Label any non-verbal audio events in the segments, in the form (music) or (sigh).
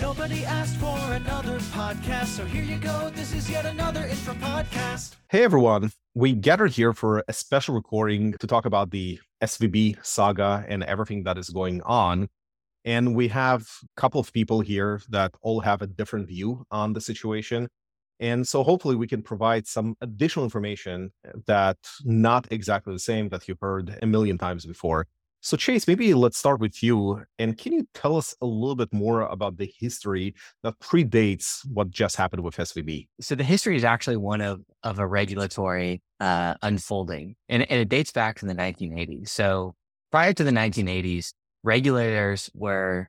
Nobody asked for another podcast, so here you go. This is yet another Infra podcast. Hey everyone, we gathered here for a special recording to talk about the SVB saga and everything that is going on. And we have a couple of people here that all have a different view on the situation. And so hopefully we can provide some additional information that not exactly the same that you've heard a million times before. So, Chase, maybe let's start with you. And can you tell us a little bit more about the history that predates what just happened with SVB? So, the history is actually one of, of a regulatory uh, unfolding, and, and it dates back to the 1980s. So, prior to the 1980s, regulators were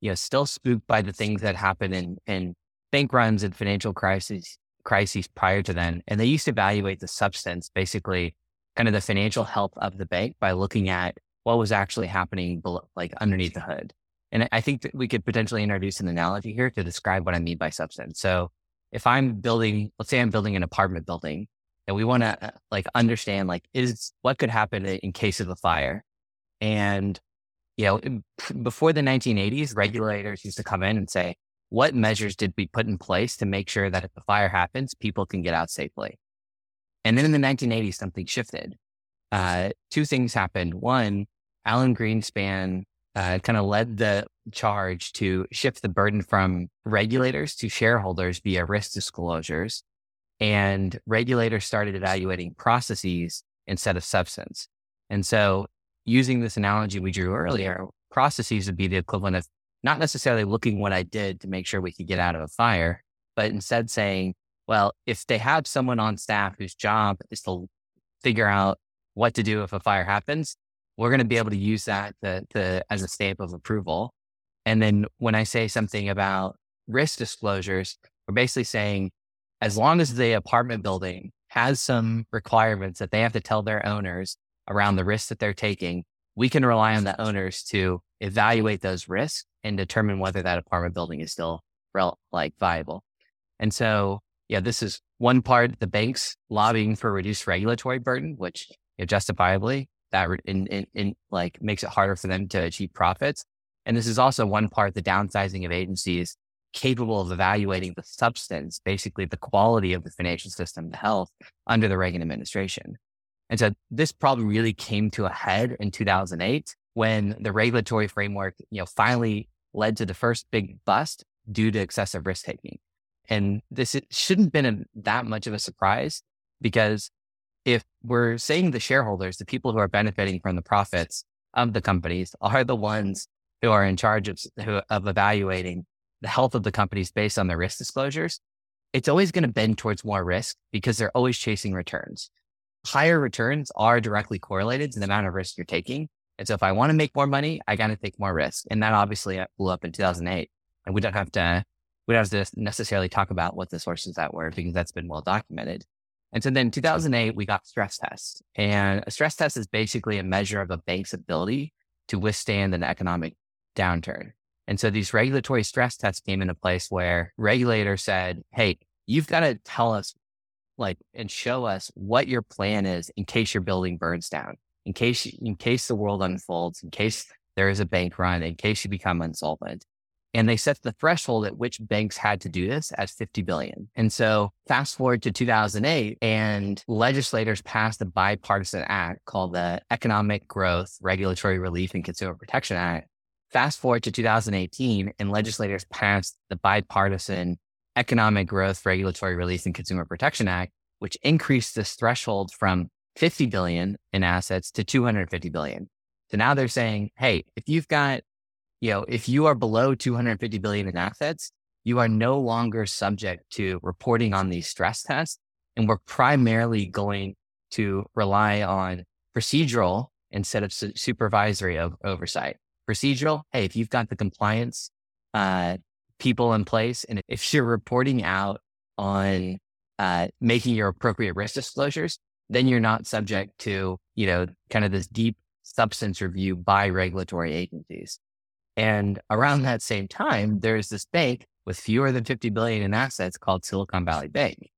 you know, still spooked by the things that happened in, in bank runs and financial crises, crises prior to then. And they used to evaluate the substance, basically, kind of the financial health of the bank by looking at what was actually happening below, like underneath the hood. And I think that we could potentially introduce an analogy here to describe what I mean by substance. So if I'm building, let's say I'm building an apartment building and we want to uh, like understand like is what could happen in case of a fire. And, you know, (laughs) before the 1980s, regulators used to come in and say, what measures did we put in place to make sure that if the fire happens, people can get out safely? And then in the 1980s, something shifted uh, two things happened. One, Alan Greenspan uh, kind of led the charge to shift the burden from regulators to shareholders via risk disclosures. And regulators started evaluating processes instead of substance. And so, using this analogy we drew earlier, processes would be the equivalent of not necessarily looking what I did to make sure we could get out of a fire, but instead saying, well, if they have someone on staff whose job is to figure out what to do if a fire happens, we're going to be able to use that to, to, as a stamp of approval. And then when I say something about risk disclosures, we're basically saying as long as the apartment building has some requirements that they have to tell their owners around the risks that they're taking, we can rely on the owners to evaluate those risks and determine whether that apartment building is still like viable. And so, yeah, this is one part, the banks lobbying for reduced regulatory burden, which know, justifiably that in, in, in like makes it harder for them to achieve profits. And this is also one part, the downsizing of agencies capable of evaluating the substance, basically the quality of the financial system, the health under the Reagan administration. And so this problem really came to a head in 2008 when the regulatory framework, you know, finally led to the first big bust due to excessive risk taking. And this shouldn't have been a, that much of a surprise because if we're saying the shareholders, the people who are benefiting from the profits of the companies are the ones who are in charge of, who, of evaluating the health of the companies based on their risk disclosures, it's always going to bend towards more risk because they're always chasing returns. Higher returns are directly correlated to the amount of risk you're taking. And so if I want to make more money, I got to take more risk. And that obviously uh, blew up in 2008. And we don't have to, we don't have to necessarily talk about what the sources that were because that's been well documented. And so then in 2008, we got stress tests. And a stress test is basically a measure of a bank's ability to withstand an economic downturn. And so these regulatory stress tests came into place where regulators said, Hey, you've got to tell us like, and show us what your plan is in case your building burns down, in case, in case the world unfolds, in case there is a bank run, in case you become insolvent. And they set the threshold at which banks had to do this at 50 billion. And so fast forward to 2008 and legislators passed a bipartisan act called the Economic Growth, Regulatory Relief and Consumer Protection Act. Fast forward to 2018 and legislators passed the bipartisan Economic Growth, Regulatory Relief and Consumer Protection Act, which increased this threshold from 50 billion in assets to 250 billion. So now they're saying, Hey, if you've got you know, if you are below 250 billion in assets, you are no longer subject to reporting on these stress tests. And we're primarily going to rely on procedural instead of su- supervisory o- oversight. Procedural, hey, if you've got the compliance uh, people in place, and if you're reporting out on uh, making your appropriate risk disclosures, then you're not subject to, you know, kind of this deep substance review by regulatory agencies. And around that same time, there's this bank with fewer than 50 billion in assets called Silicon Valley Bank.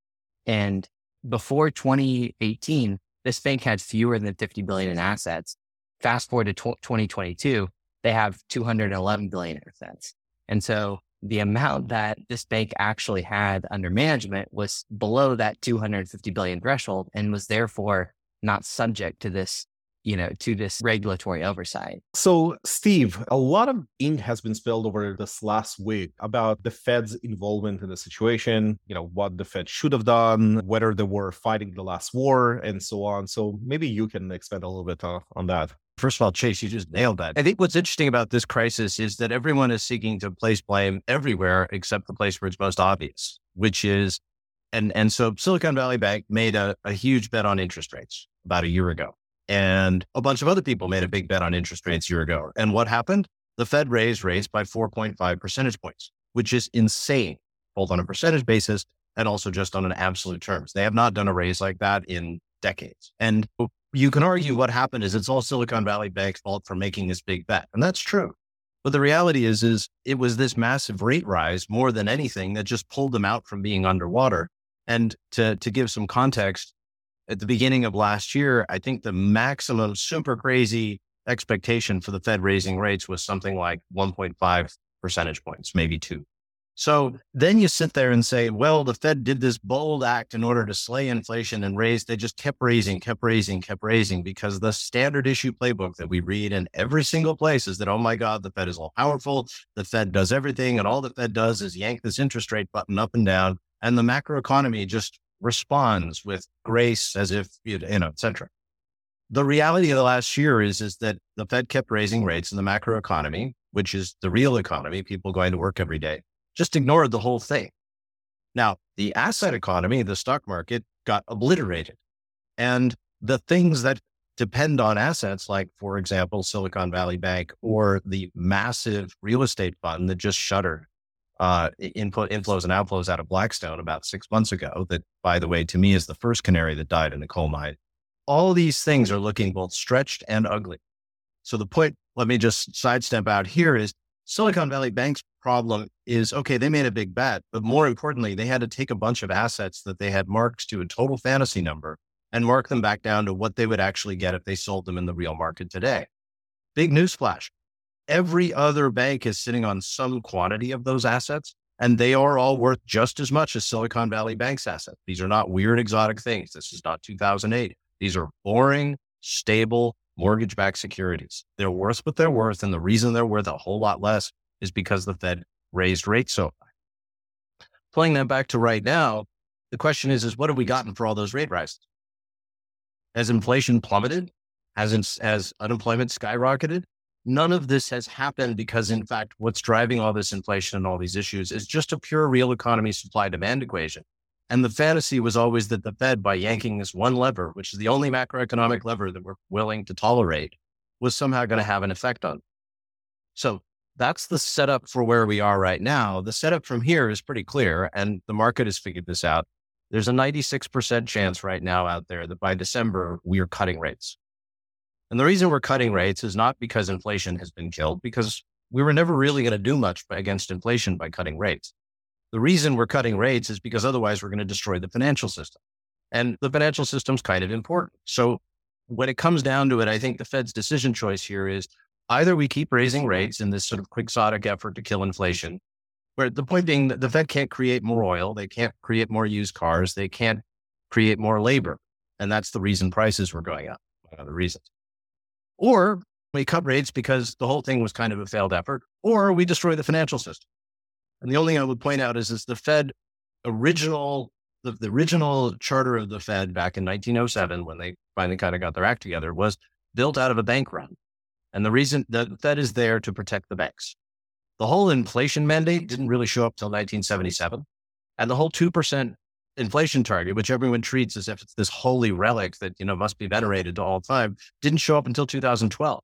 And before 2018, this bank had fewer than 50 billion in assets. Fast forward to 2022, they have 211 billion in assets. And so the amount that this bank actually had under management was below that 250 billion threshold and was therefore not subject to this you know, to this regulatory oversight. So, Steve, a lot of ink has been spilled over this last week about the Fed's involvement in the situation, you know, what the Fed should have done, whether they were fighting the last war, and so on. So, maybe you can expand a little bit uh, on that. First of all, Chase, you just nailed that. I think what's interesting about this crisis is that everyone is seeking to place blame everywhere except the place where it's most obvious, which is, and and so Silicon Valley Bank made a, a huge bet on interest rates about a year ago and a bunch of other people made a big bet on interest rates a year ago. And what happened? The Fed raised rates by 4.5 percentage points, which is insane, both on a percentage basis and also just on an absolute terms. They have not done a raise like that in decades. And you can argue mm-hmm. what happened is it's all Silicon Valley Bank's fault for making this big bet. And that's true. But the reality is, is it was this massive rate rise more than anything that just pulled them out from being underwater. And to, to give some context, at the beginning of last year, I think the maximum super crazy expectation for the Fed raising rates was something like 1.5 percentage points, maybe two. So then you sit there and say, well, the Fed did this bold act in order to slay inflation and raise. They just kept raising, kept raising, kept raising because the standard issue playbook that we read in every single place is that, oh my God, the Fed is all powerful. The Fed does everything. And all the Fed does is yank this interest rate button up and down. And the macroeconomy just responds with grace as if, you know, et cetera. The reality of the last year is, is that the Fed kept raising rates in the macro economy, which is the real economy, people going to work every day, just ignored the whole thing. Now, the asset economy, the stock market got obliterated. And the things that depend on assets, like, for example, Silicon Valley Bank or the massive real estate fund that just shuttered uh, input inflows and outflows out of Blackstone about six months ago. That, by the way, to me is the first canary that died in the coal mine. All these things are looking both stretched and ugly. So the point, let me just sidestep out here is Silicon Valley Bank's problem is okay, they made a big bet, but more importantly, they had to take a bunch of assets that they had marked to a total fantasy number and mark them back down to what they would actually get if they sold them in the real market today. Big newsflash every other bank is sitting on some quantity of those assets, and they are all worth just as much as Silicon Valley Bank's assets. These are not weird, exotic things. This is not 2008. These are boring, stable mortgage backed securities. They're worth what they're worth. And the reason they're worth a whole lot less is because the Fed raised rates so high. Pulling that back to right now, the question is, is what have we gotten for all those rate rises? Has inflation plummeted? Has, has unemployment skyrocketed? None of this has happened because, in fact, what's driving all this inflation and all these issues is just a pure real economy supply demand equation. And the fantasy was always that the Fed, by yanking this one lever, which is the only macroeconomic lever that we're willing to tolerate, was somehow going to have an effect on. So that's the setup for where we are right now. The setup from here is pretty clear, and the market has figured this out. There's a 96% chance right now out there that by December, we are cutting rates. And the reason we're cutting rates is not because inflation has been killed, because we were never really going to do much against inflation by cutting rates. The reason we're cutting rates is because otherwise we're going to destroy the financial system. And the financial system's kind of important. So when it comes down to it, I think the Fed's decision choice here is either we keep raising rates in this sort of quixotic effort to kill inflation, where the point being that the Fed can't create more oil, they can't create more used cars, they can't create more labor. And that's the reason prices were going up, one of the reasons. Or we cut rates because the whole thing was kind of a failed effort, or we destroy the financial system. And the only thing I would point out is, is the Fed original, the, the original charter of the Fed back in 1907, when they finally kind of got their act together, was built out of a bank run. And the reason the Fed is there to protect the banks. The whole inflation mandate didn't really show up till 1977. And the whole 2% inflation target, which everyone treats as if it's this holy relic that, you know, must be venerated to all time, didn't show up until 2012.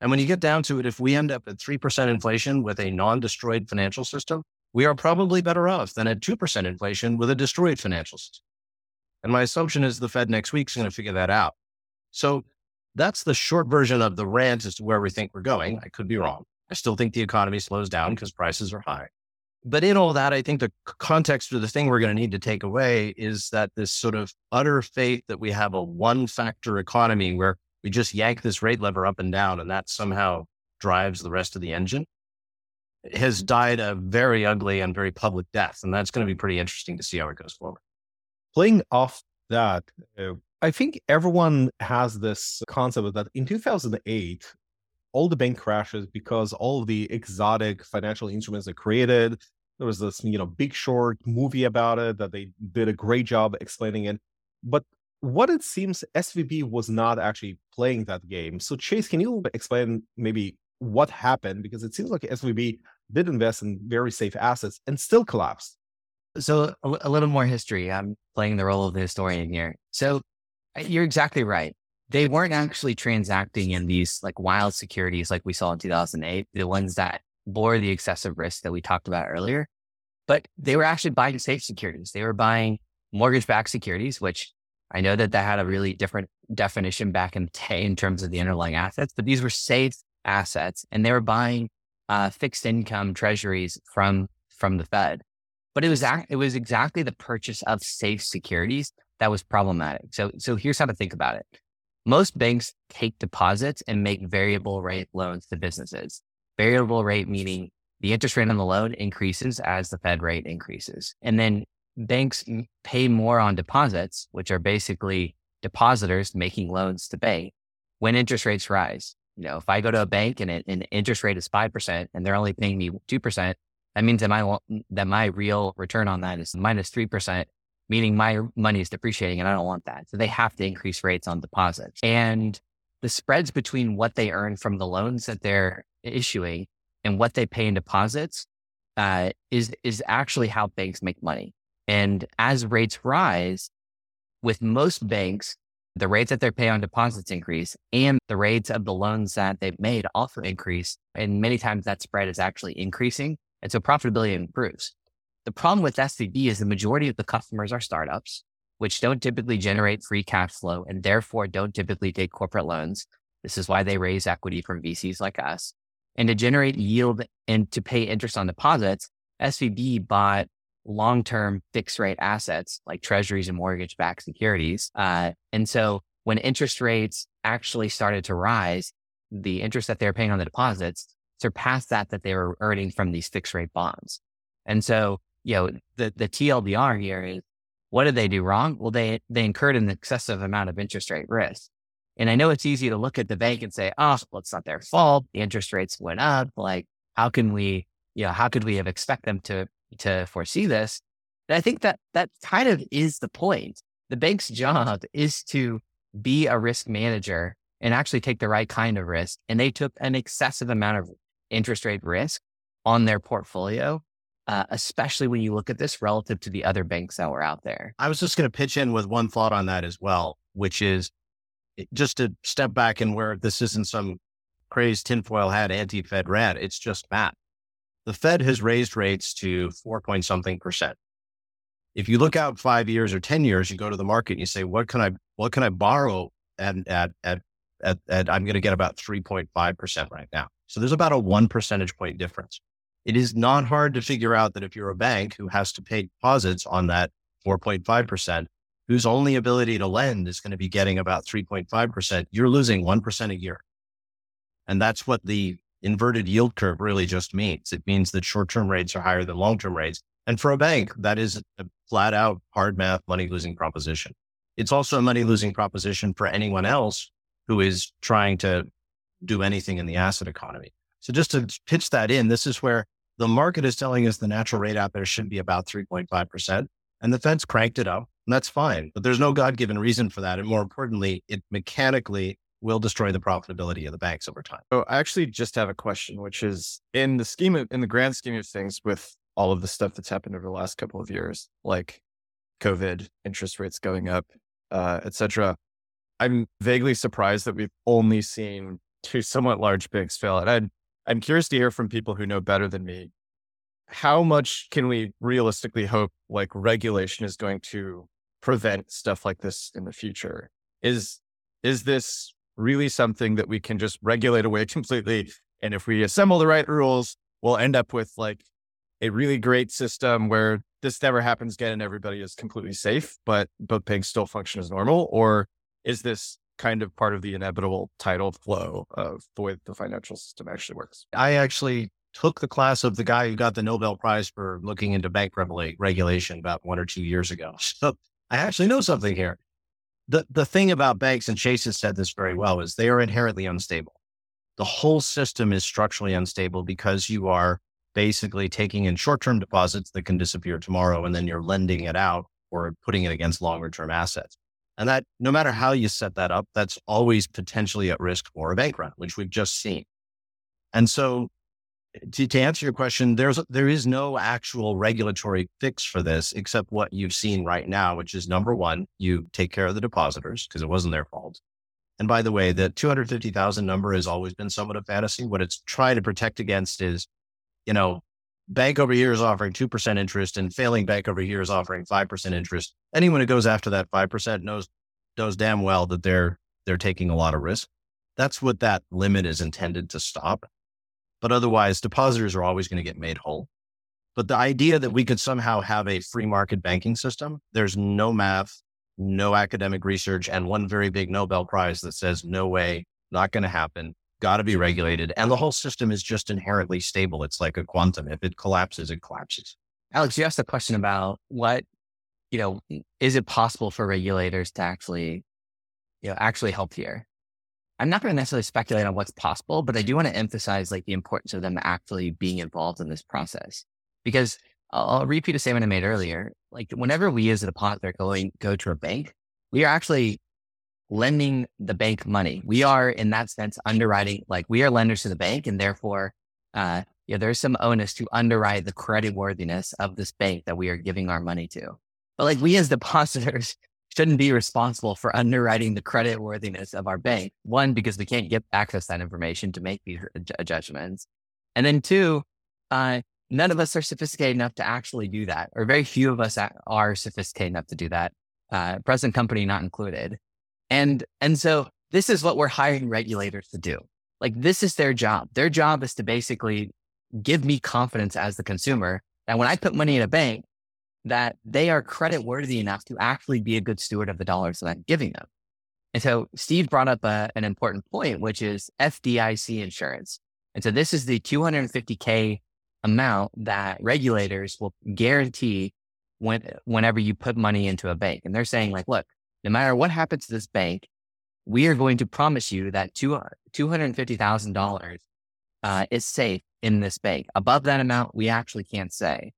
And when you get down to it, if we end up at 3% inflation with a non destroyed financial system, we are probably better off than at 2% inflation with a destroyed financial system. And my assumption is the Fed next week is going to figure that out. So that's the short version of the rant as to where we think we're going. I could be wrong. I still think the economy slows down because prices are high but in all that, I think the context or the thing we're going to need to take away is that this sort of utter faith that we have a one factor economy where we just yank this rate lever up and down and that somehow drives the rest of the engine has died a very ugly and very public death. And that's going to be pretty interesting to see how it goes forward. Playing off that, uh, I think everyone has this concept that in 2008, all the bank crashes because all the exotic financial instruments are created. There was this, you know, big short movie about it that they did a great job explaining it. But what it seems SVB was not actually playing that game. So Chase, can you explain maybe what happened? Because it seems like SVB did invest in very safe assets and still collapsed. So a, a little more history. I'm playing the role of the historian here. So uh, you're exactly right. They weren't actually transacting in these like wild securities like we saw in 2008, the ones that bore the excessive risk that we talked about earlier. But they were actually buying safe securities. They were buying mortgage backed securities, which I know that that had a really different definition back in the day in terms of the underlying assets, but these were safe assets and they were buying uh, fixed income treasuries from, from the Fed. But it was, it was exactly the purchase of safe securities that was problematic. So, so here's how to think about it. Most banks take deposits and make variable rate loans to businesses. Variable rate meaning the interest rate on the loan increases as the Fed rate increases. And then banks pay more on deposits, which are basically depositors making loans to bank when interest rates rise. You know, if I go to a bank and, an interest rate is 5% and they're only paying me 2%, that means that my, that my real return on that is minus 3%, meaning my money is depreciating and I don't want that. So they have to increase rates on deposits. And the spreads between what they earn from the loans that they're issuing and what they pay in deposits uh, is, is actually how banks make money. And as rates rise, with most banks, the rates that they pay on deposits increase and the rates of the loans that they've made also increase. And many times that spread is actually increasing. And so profitability improves. The problem with SVB is the majority of the customers are startups, which don't typically generate free cash flow and therefore don't typically take corporate loans. This is why they raise equity from VCs like us. And to generate yield and to pay interest on deposits, SVB bought long-term fixed rate assets like treasuries and mortgage backed securities. Uh, and so when interest rates actually started to rise, the interest that they were paying on the deposits surpassed that that they were earning from these fixed rate bonds. And so, you know, the, the TLDR here is what did they do wrong? Well, they, they incurred an excessive amount of interest rate risk. And I know it's easy to look at the bank and say, oh, well, it's not their fault. The interest rates went up. Like, how can we, you know, how could we have expect them to to foresee this. And I think that that kind of is the point. The bank's job is to be a risk manager and actually take the right kind of risk. And they took an excessive amount of interest rate risk on their portfolio, uh, especially when you look at this relative to the other banks that were out there. I was just going to pitch in with one thought on that as well, which is just to step back and where this isn't some crazed tinfoil hat anti Fed rant, it's just math the Fed has raised rates to four point something percent. If you look out five years or 10 years, you go to the market and you say, what can I, what can I borrow at, at, at, at, at I'm going to get about 3.5% right now. So there's about a one percentage point difference. It is not hard to figure out that if you're a bank who has to pay deposits on that 4.5%, whose only ability to lend is going to be getting about 3.5%, you're losing 1% a year. And that's what the inverted yield curve really just means. It means that short term rates are higher than long term rates. And for a bank, that is a flat out hard math money losing proposition. It's also a money losing proposition for anyone else who is trying to do anything in the asset economy. So just to pitch that in, this is where the market is telling us the natural rate out there should be about 3.5%. And the Fed's cranked it up. And that's fine. But there's no God given reason for that. And more importantly, it mechanically will destroy the profitability of the banks over time. So I actually just have a question, which is in the scheme of, in the grand scheme of things with all of the stuff that's happened over the last couple of years, like COVID, interest rates going up, uh, etc. I'm vaguely surprised that we've only seen two somewhat large banks fail. And I'd, I'm curious to hear from people who know better than me. How much can we realistically hope like regulation is going to prevent stuff like this in the future? Is is this really something that we can just regulate away (laughs) completely. And if we assemble the right rules, we'll end up with like a really great system where this never happens again and everybody is completely safe, but but banks still function as normal? Or is this kind of part of the inevitable tidal flow of the way the financial system actually works? I actually took the class of the guy who got the Nobel Prize for looking into bank regulation about one or two years ago. So I actually know something here. The, the thing about banks, and Chase has said this very well, is they are inherently unstable. The whole system is structurally unstable because you are basically taking in short term deposits that can disappear tomorrow and then you're lending it out or putting it against longer term assets. And that no matter how you set that up, that's always potentially at risk for a bank run, which we've just seen. And so to, to answer your question, there's there is no actual regulatory fix for this except what you've seen right now, which is number one, you take care of the depositors because it wasn't their fault. And by the way, the 250,000 number has always been somewhat of fantasy. What it's trying to protect against is, you know, bank over here is offering 2% interest and failing bank over here is offering 5% interest. Anyone who goes after that 5% knows, knows damn well that they're, they're taking a lot of risk. That's what that limit is intended to stop. But otherwise, depositors are always going to get made whole. But the idea that we could somehow have a free market banking system, there's no math, no academic research, and one very big Nobel Prize that says, no way, not going to happen, got to be regulated. And the whole system is just inherently stable. It's like a quantum. If it collapses, it collapses. Alex, you asked a question about what, you know, is it possible for regulators to actually, you know, actually help here? I'm not going to necessarily speculate on what's possible, but I do want to emphasize like the importance of them actually being involved in this process. Because I'll, repeat a statement I made earlier. Like whenever we as a depositor going go to a bank, we are actually lending the bank money. We are in that sense underwriting, like we are lenders to the bank, and therefore, uh, yeah, there's some onus to underwrite the credit worthiness of this bank that we are giving our money to. But like we as (laughs) depositors shouldn't be responsible for underwriting the credit worthiness of our bank. One, because we can't get access to that information to make these judgments. And then two, uh, none of us are sophisticated enough to actually do that, or very few of us are sophisticated enough to do that, uh, present company not included. And, and so this is what we're hiring regulators to do. Like this is their job. Their job is to basically give me confidence as the consumer that when I put money in a bank, that they are credit worthy enough to actually be a good steward of the dollars that I'm giving them. And so Steve brought up a, an important point, which is FDIC insurance. And so this is the 250K amount that regulators will guarantee when, whenever you put money into a bank. And they're saying like, look, no matter what happens to this bank, we are going to promise you that two, $250,000 uh, is safe in this bank. Above that amount, we actually can't say.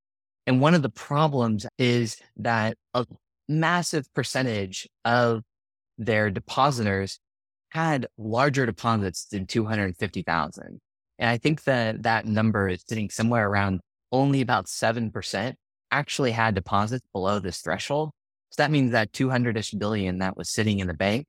And one of the problems is that a massive percentage of their depositors had larger deposits than 250,000. And I think that that number is sitting somewhere around only about 7% actually had deposits below this threshold. So that means that 200 ish billion that was sitting in the bank,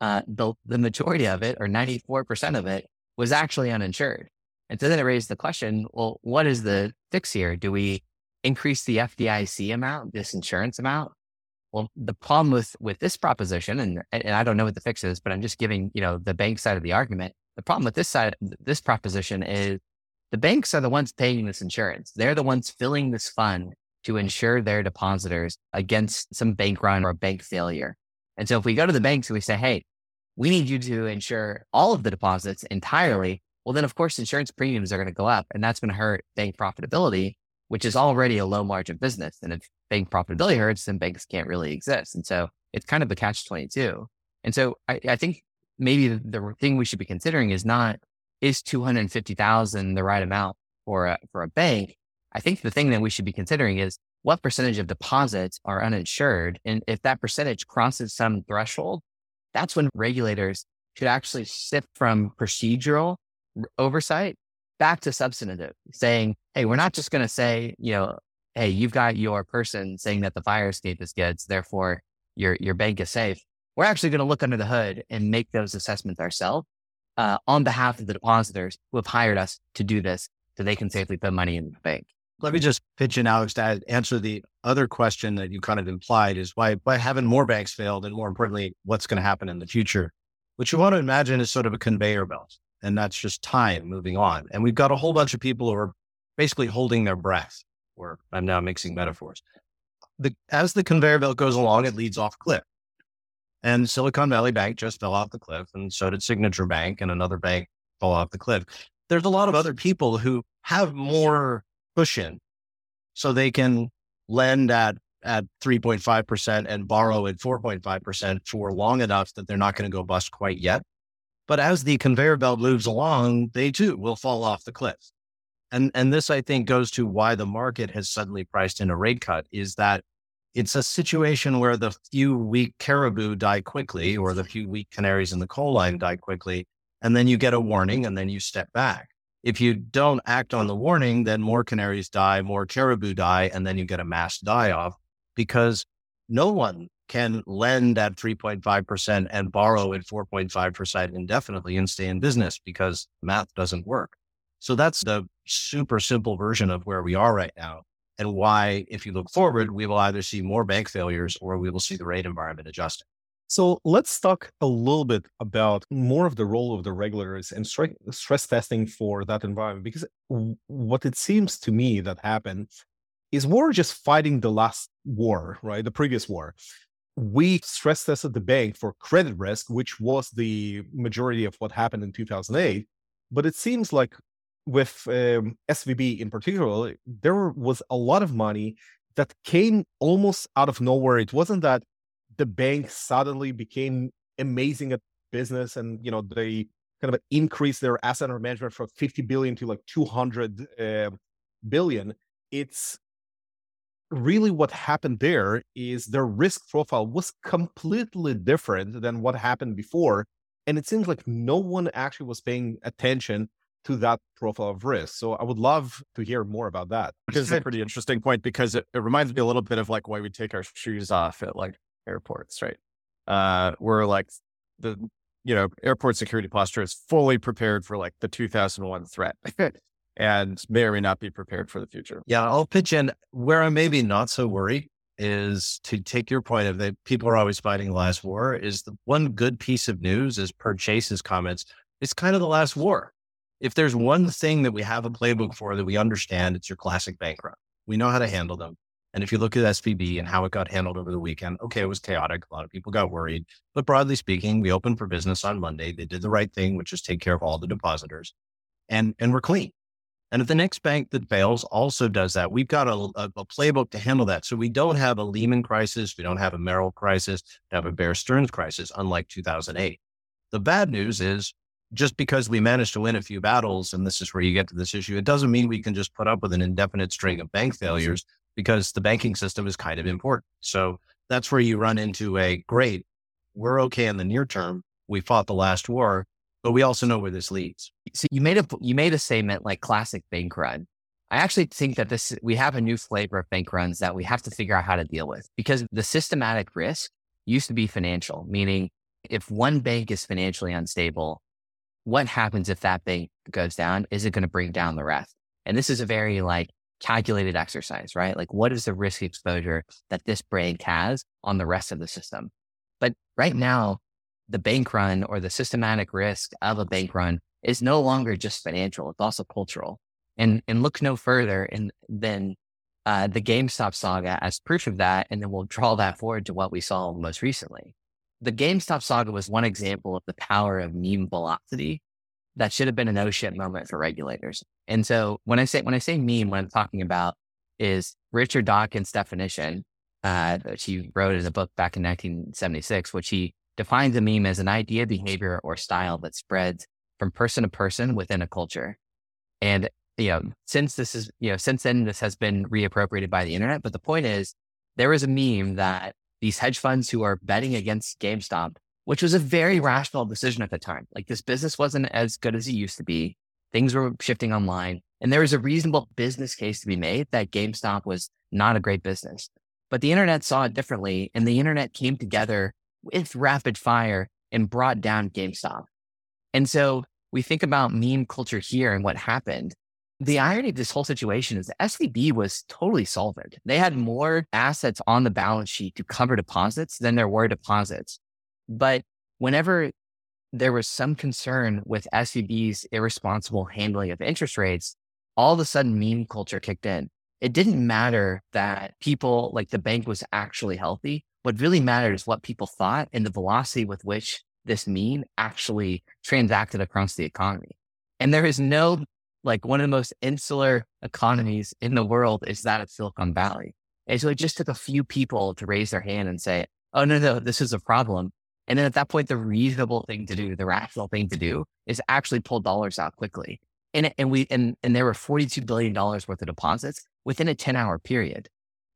uh, the, the majority of it or 94% of it was actually uninsured. And so then it raised the question, well, what is the fix here? Do we increase the FDIC amount, this insurance amount? Well, the problem with, with this proposition, and, and I don't know what the fix is, but I'm just giving, you know, the bank side of the argument the problem with this side, this proposition is the banks are the ones paying this insurance. They're the ones filling this fund to insure their depositors against some bank run or bank failure. And so if we go to the banks and we say, Hey, we need you to insure all of the deposits entirely. Well, then of course, insurance premiums are going to go up and that's going to hurt bank profitability, which is already a low margin business. And if bank profitability hurts, then banks can't really exist. And so it's kind of a catch 22. And so I, I think maybe the, the thing we should be considering is not is 250,000 the right amount for a, for a bank? I think the thing that we should be considering is what percentage of deposits are uninsured. And if that percentage crosses some threshold, that's when regulators should actually shift from procedural oversight back to substantive, saying, Hey, we're not just going to say, you know, Hey, you've got your person saying that the fire escape is good. So therefore your, your bank is safe we're actually going to look under the hood and make those assessments ourselves uh, on behalf of the depositors who have hired us to do this so they can safely put money in the bank. Let me just pitch in, Alex, to answer the other question that you kind of implied is why, why haven't more banks failed? And more importantly, what's going to happen in the future? What you want to imagine is sort of a conveyor belt, and that's just time moving on. And we've got a whole bunch of people who are basically holding their breath, or I'm now mixing metaphors. The, as the conveyor belt goes along, it leads off cliff. And Silicon Valley Bank just fell off the cliff, and so did Signature Bank, and another bank fell off the cliff. There's a lot of other people who have more cushion so they can lend at at 3.5% and borrow at 4.5% for long enough that they're not going to go bust quite yet. But as the conveyor belt moves along, they too will fall off the cliff. And, and this, I think, goes to why the market has suddenly priced in a rate cut is that it's a situation where the few weak caribou die quickly or the few weak canaries in the coal line die quickly. And then you get a warning and then you step back. If you don't act on the warning, then more canaries die, more caribou die, and then you get a mass die off because no one can lend at 3.5% and borrow at 4.5% indefinitely and stay in business because math doesn't work. So that's the super simple version of where we are right now. And why, if you look forward, we will either see more bank failures or we will see the rate environment adjusting. So let's talk a little bit about more of the role of the regulators and stress testing for that environment. Because what it seems to me that happened is we're just fighting the last war, right? The previous war. We stress tested the bank for credit risk, which was the majority of what happened in 2008. But it seems like with um, SVB in particular, there was a lot of money that came almost out of nowhere. It wasn't that the bank suddenly became amazing at business and you know they kind of increased their asset under management from 50 billion to like 200 uh, billion. It's really what happened there is their risk profile was completely different than what happened before. And it seems like no one actually was paying attention to that profile of risk. So I would love to hear more about that. Which is a pretty interesting point because it, it reminds me a little bit of like why we take our shoes off at like airports, right? Uh, we're like the, you know, airport security posture is fully prepared for like the 2001 threat. (laughs) and may or may not be prepared for the future. Yeah, I'll pitch in where I'm maybe not so worried is to take your point of that people are always fighting the last war is the one good piece of news is per Chase's comments, it's kind of the last war. If there's one thing that we have a playbook for that we understand, it's your classic bank run. We know how to handle them. And if you look at SVB and how it got handled over the weekend, okay, it was chaotic. A lot of people got worried. But broadly speaking, we opened for business on Monday. They did the right thing, which is take care of all the depositors. And, and we're clean. And if the next bank that fails also does that, we've got a, a, a, playbook to handle that. So we don't have a Lehman crisis. We don't have a Merrill crisis. We have a Bear Stearns crisis, unlike 2008. The bad news is just because we managed to win a few battles, and this is where you get to this issue, it doesn't mean we can just put up with an indefinite string of bank failures because the banking system is kind of important. So that's where you run into a great, we're okay in the near term. We fought the last war but we also know where this leads. So you made a you made a statement like classic bank run. I actually think that this we have a new flavor of bank runs that we have to figure out how to deal with because the systematic risk used to be financial, meaning if one bank is financially unstable, what happens if that bank goes down? Is it going to bring down the rest? And this is a very like calculated exercise, right? Like what is the risk exposure that this bank has on the rest of the system? But right now, the bank run or the systematic risk of a bank run is no longer just financial; it's also cultural. And and look no further in, than uh, the GameStop saga as proof of that, and then we'll draw that forward to what we saw most recently. The GameStop saga was one example of the power of meme velocity that should have been an oh shit moment for regulators. And so when I say when I say meme, what I'm talking about is Richard Dawkins' definition, uh, which he wrote in a book back in 1976, which he defines a meme as an idea, behavior, or style that spreads from person to person within a culture. And, you know, since this is, you know, since then, this has been reappropriated by the internet. But the point is, there was a meme that these hedge funds who are betting against GameStop, which was a very rational decision at the time. Like this business wasn't as good as it used to be. Things were shifting online. And there was a reasonable business case to be made that GameStop was not a great business. But the internet saw it differently and the internet came together with rapid fire and brought down GameStop. And so we think about meme culture here and what happened. The irony of this whole situation is SVB was totally solvent. They had more assets on the balance sheet to cover deposits than there were deposits. But whenever there was some concern with SVB's irresponsible handling of interest rates, all of a sudden meme culture kicked in. It didn't matter that people like the bank was actually healthy. What really mattered is what people thought and the velocity with which this meme actually transacted across the economy. And there is no like one of the most insular economies in the world is that of Silicon Valley. And so it just took a few people to raise their hand and say, oh, no, no, this is a problem. And then at that point, the reasonable thing to do, the rational thing to do is actually pull dollars out quickly. And, and we, and, and there were $42 billion worth of deposits within a 10 hour period.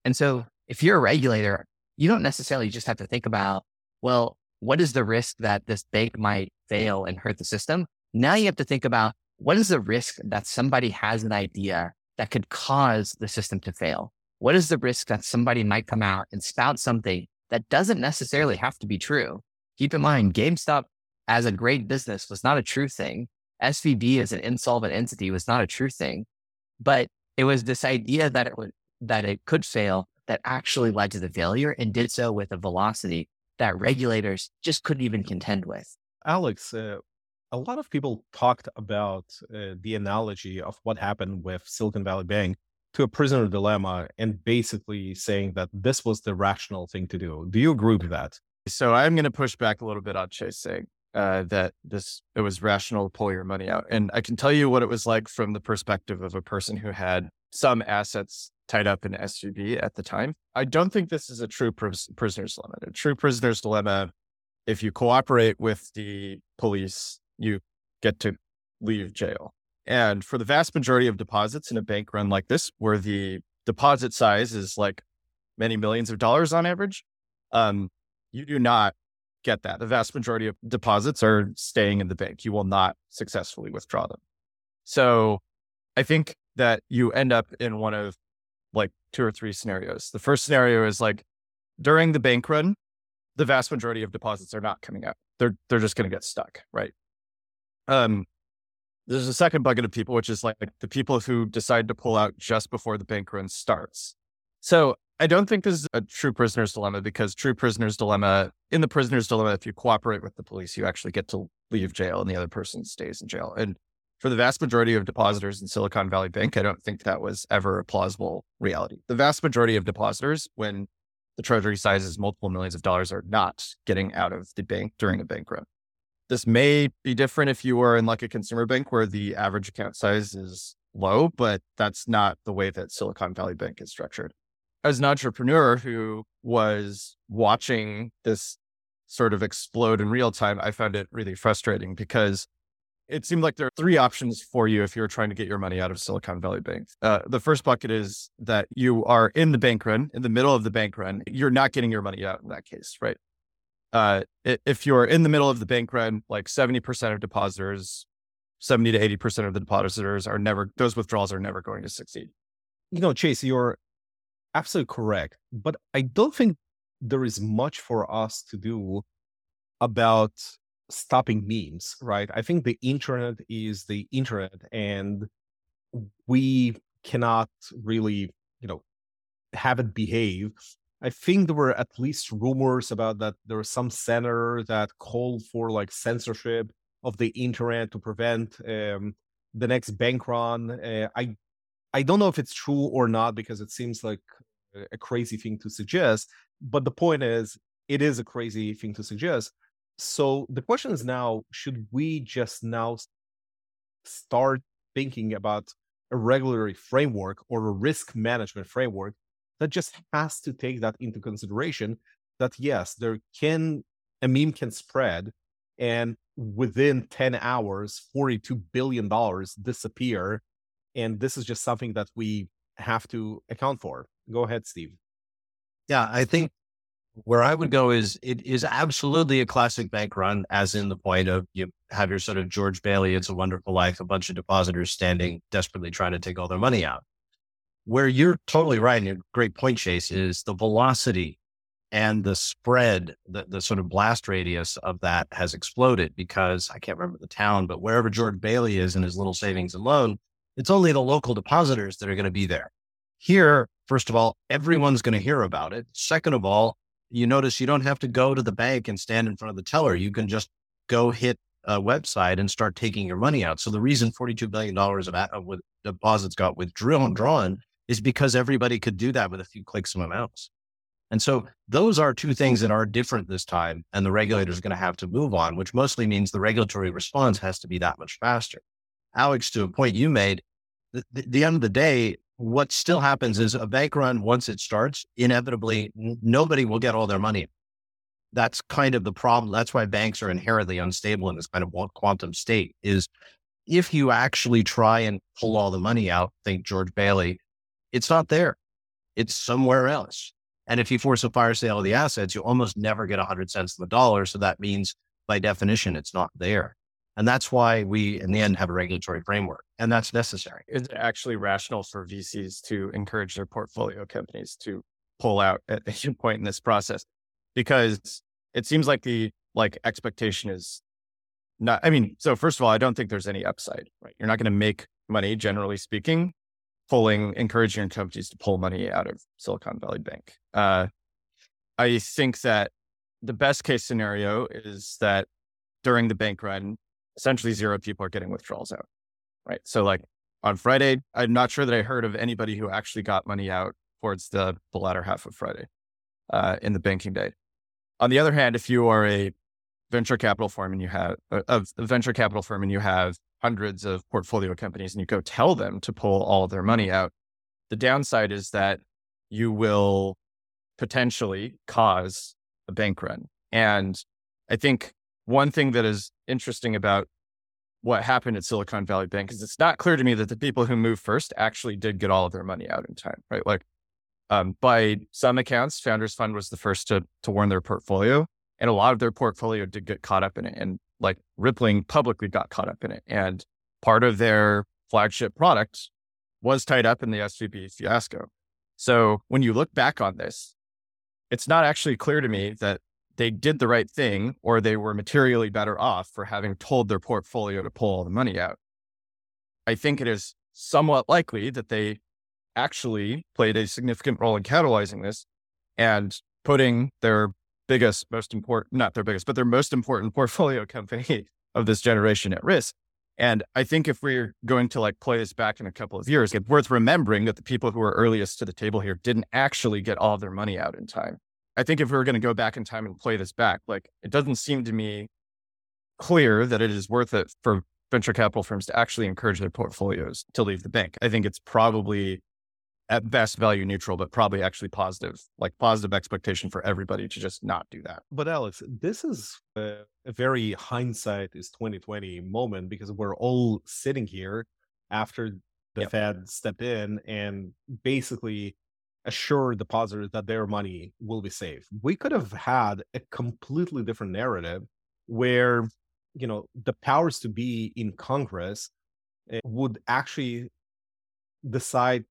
And so if you're a regulator, you don't necessarily just have to think about, well, what is the risk that this bank might fail and hurt the system? Now you have to think about what is the risk that somebody has an idea that could cause the system to fail? What is the risk that somebody might come out and spout something that doesn't necessarily have to be true? Keep in mind, GameStop as a great business was not a true thing. SVB as an insolvent entity was not a true thing, but it was this idea that it would, that it could fail that actually led to the failure and did so with a velocity that regulators just couldn't even contend with. Alex, uh, a lot of people talked about uh, the analogy of what happened with Silicon Valley Bank to a prisoner dilemma and basically saying that this was the rational thing to do. Do you agree with that? So I'm going to push back a little bit on Chase saying uh, that this it was rational to pull your money out, and I can tell you what it was like from the perspective of a person who had some assets tied up in SVB at the time. I don't think this is a true pris- prisoner's dilemma. A true prisoner's dilemma, if you cooperate with the police, you get to leave jail. And for the vast majority of deposits in a bank run like this, where the deposit size is like many millions of dollars on average, um, you do not get that. The vast majority of deposits are staying in the bank. You will not successfully withdraw them. So I think that you end up in one of like two or three scenarios. The first scenario is like during the bank run, the vast majority of deposits are not coming out. They're they're just going to get stuck, right? Um, there's a second bucket of people, which is like the people who decide to pull out just before the bank run starts. So I don't think this is a true prisoner's dilemma because true prisoner's dilemma, in the prisoner's dilemma, if you cooperate with the police, you actually get to leave jail and the other person stays in jail. And for the vast majority of depositors in Silicon Valley Bank, I don't think that was ever a plausible reality. The vast majority of depositors, when the treasury size is multiple millions of dollars, are not getting out of the bank during a bank run. This may be different if you are in like a consumer bank where the average account size is low, but that's not the way that Silicon Valley Bank is structured as an entrepreneur who was watching this sort of explode in real time, I found it really frustrating because it seemed like there are three options for you if you're trying to get your money out of Silicon Valley Bank. Uh, the first bucket is that you are in the bank run, in the middle of the bank run. You're not getting your money out in that case, right? Uh, if you're in the middle of the bank run, like 70% of depositors, 70 to 80% of the depositors are never, those withdrawals are never going to succeed. You know, Chase, you're absolutely correct. But I don't think there is much for us to do about stopping memes, right? I think the internet is the internet and we cannot really, you know, have it behave. I think there were at least rumors about that there was some senator that called for like censorship of the internet to prevent um, the next bank run. Uh, I I don't know if it's true or not because it seems like a crazy thing to suggest. But the point is, it is a crazy thing to suggest. So the question is now: Should we just now start thinking about a regulatory framework or a risk management framework that just has to take that into consideration? That yes, there can a meme can spread, and within 10 hours, $42 billion disappear. And this is just something that we have to account for. Go ahead, Steve. Yeah, I think where I would go is it is absolutely a classic bank run, as in the point of you have your sort of George Bailey, It's a Wonderful Life, a bunch of depositors standing desperately trying to take all their money out. Where you're totally right, and your great point, Chase, is the velocity and the spread, the, the sort of blast radius of that has exploded because I can't remember the town, but wherever George Bailey is in his little savings and loan, it's only the local depositors that are going to be there. Here, first of all, everyone's going to hear about it. Second of all, you notice you don't have to go to the bank and stand in front of the teller. You can just go hit a website and start taking your money out. So the reason $42 billion of, of deposits got withdrawn drawn is because everybody could do that with a few clicks of a mouse. And so those are two things that are different this time. And the regulator is going to have to move on, which mostly means the regulatory response has to be that much faster. Alex, to a point you made, the, the end of the day, what still happens is a bank run, once it starts, inevitably nobody will get all their money. That's kind of the problem. That's why banks are inherently unstable in this kind of quantum state is if you actually try and pull all the money out, think George Bailey, it's not there. It's somewhere else. And if you force a fire sale of the assets, you almost never get 100 cents on the dollar. So that means by definition, it's not there. And that's why we, in the end, have a regulatory framework, and that's necessary. Is it actually rational for VCs to encourage their portfolio companies to pull out at any (laughs) point in this process? Because it seems like the like expectation is not. I mean, so first of all, I don't think there's any upside. Right, you're not going to make money, generally speaking, pulling, encouraging companies to pull money out of Silicon Valley Bank. Uh, I think that the best case scenario is that during the bank run, essentially zero people are getting withdrawals out. Right. So like on Friday, I'm not sure that I heard of anybody who actually got money out towards the, the latter half of Friday uh, in the banking day. On the other hand, if you are a venture capital firm and you have a, a venture capital firm and you have hundreds of portfolio companies and you go tell them to pull all their money out, the downside is that you will potentially cause a bank run. And I think one thing that is interesting about what happened at Silicon Valley Bank is it's not clear to me that the people who moved first actually did get all of their money out in time, right? Like, um, by some accounts, Founders Fund was the first to to warn their portfolio, and a lot of their portfolio did get caught up in it, and like Rippling publicly got caught up in it, and part of their flagship product was tied up in the SVB fiasco. So when you look back on this, it's not actually clear to me that they did the right thing or they were materially better off for having told their portfolio to pull all the money out. I think it is somewhat likely that they actually played a significant role in catalyzing this and putting their biggest, most important, not their biggest, but their most important (laughs) portfolio company of this generation at risk. And I think if we're going to like play this back in a couple of years, it's worth remembering that the people who were earliest to the table here didn't actually get all their money out in time. I think if we were going to go back in time and play this back, like it doesn't seem to me clear that it is worth it for venture capital firms to actually encourage their portfolios to leave the bank. I think it's probably at best value neutral, but probably actually positive, like positive expectation for everybody to just not do that. But Alex, this is a, a very hindsight is 2020 moment because we're all sitting here after the yep. Fed stepped in and basically assure depositors that their money will be safe. We could have had a completely different narrative where, you know, the powers to be in Congress eh, would actually decide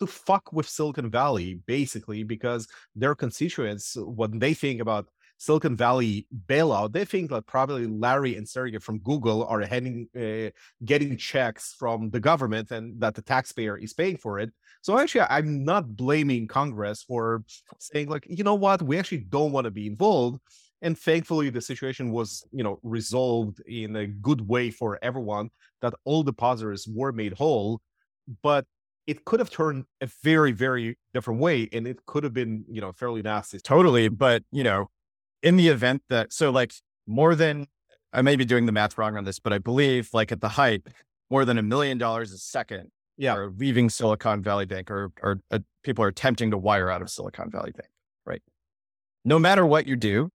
to fuck with Silicon Valley, basically, because their constituents, when they think about Silicon Valley bailout, they think that probably Larry and Sergey from Google are heading, uh, getting checks from the government and that the taxpayer is paying for it. So actually, I'm not blaming Congress for saying like, you know what, we actually don't want to be involved. And thankfully, the situation was, you know, resolved in a good way for everyone. That all depositors were made whole, but it could have turned a very, very different way, and it could have been, you know, fairly nasty. Totally, but you know, in the event that so like more than I may be doing the math wrong on this, but I believe like at the height, more than a million dollars a second yeah. are leaving Silicon Valley Bank or, or uh, people are attempting to wire out of Silicon Valley Bank, right? No matter what you do,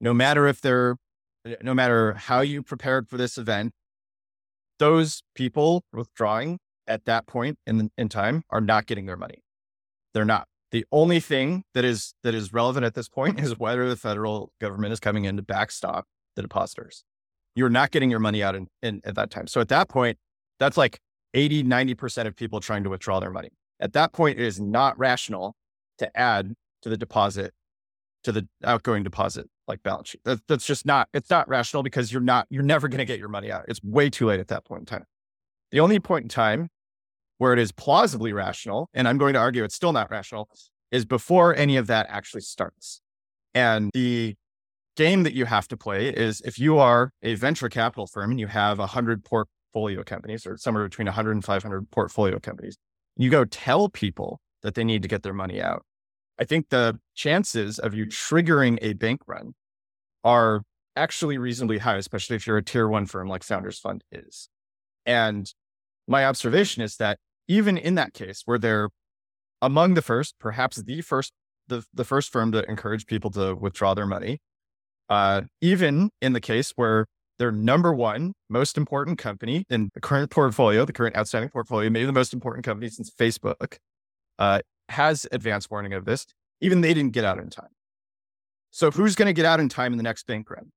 no matter if they're, no matter how you prepared for this event, those people withdrawing at that point in, in time are not getting their money. They're not. The only thing that is that is relevant at this point is whether the federal government is coming in to backstop the depositors. You're not getting your money out in, in at that time. So at that point, that's like 80, 90% of people trying to withdraw their money. At that point, it is not rational to add to the deposit, to the outgoing deposit like balance sheet. That, that's just not, it's not rational because you're not, you're never going to get your money out. It's way too late at that point in time. The only point in time where it is plausibly rational, and I'm going to argue it's still not rational, is before any of that actually starts. And the game that you have to play is if you are a venture capital firm and you have 100 portfolio companies or somewhere between 100 and 500 portfolio companies, you go tell people that they need to get their money out. I think the chances of you triggering a bank run are actually reasonably high, especially if you're a tier one firm like Founders Fund is. And my observation is that even in that case where they're among the first, perhaps the first, the, the first firm to encourage people to withdraw their money, uh, even in the case where their number one most important company in the current portfolio, the current outstanding portfolio, maybe the most important company since Facebook, uh, has advance warning of this. Even they didn't get out in time. So who's going to get out in time in the next bank run?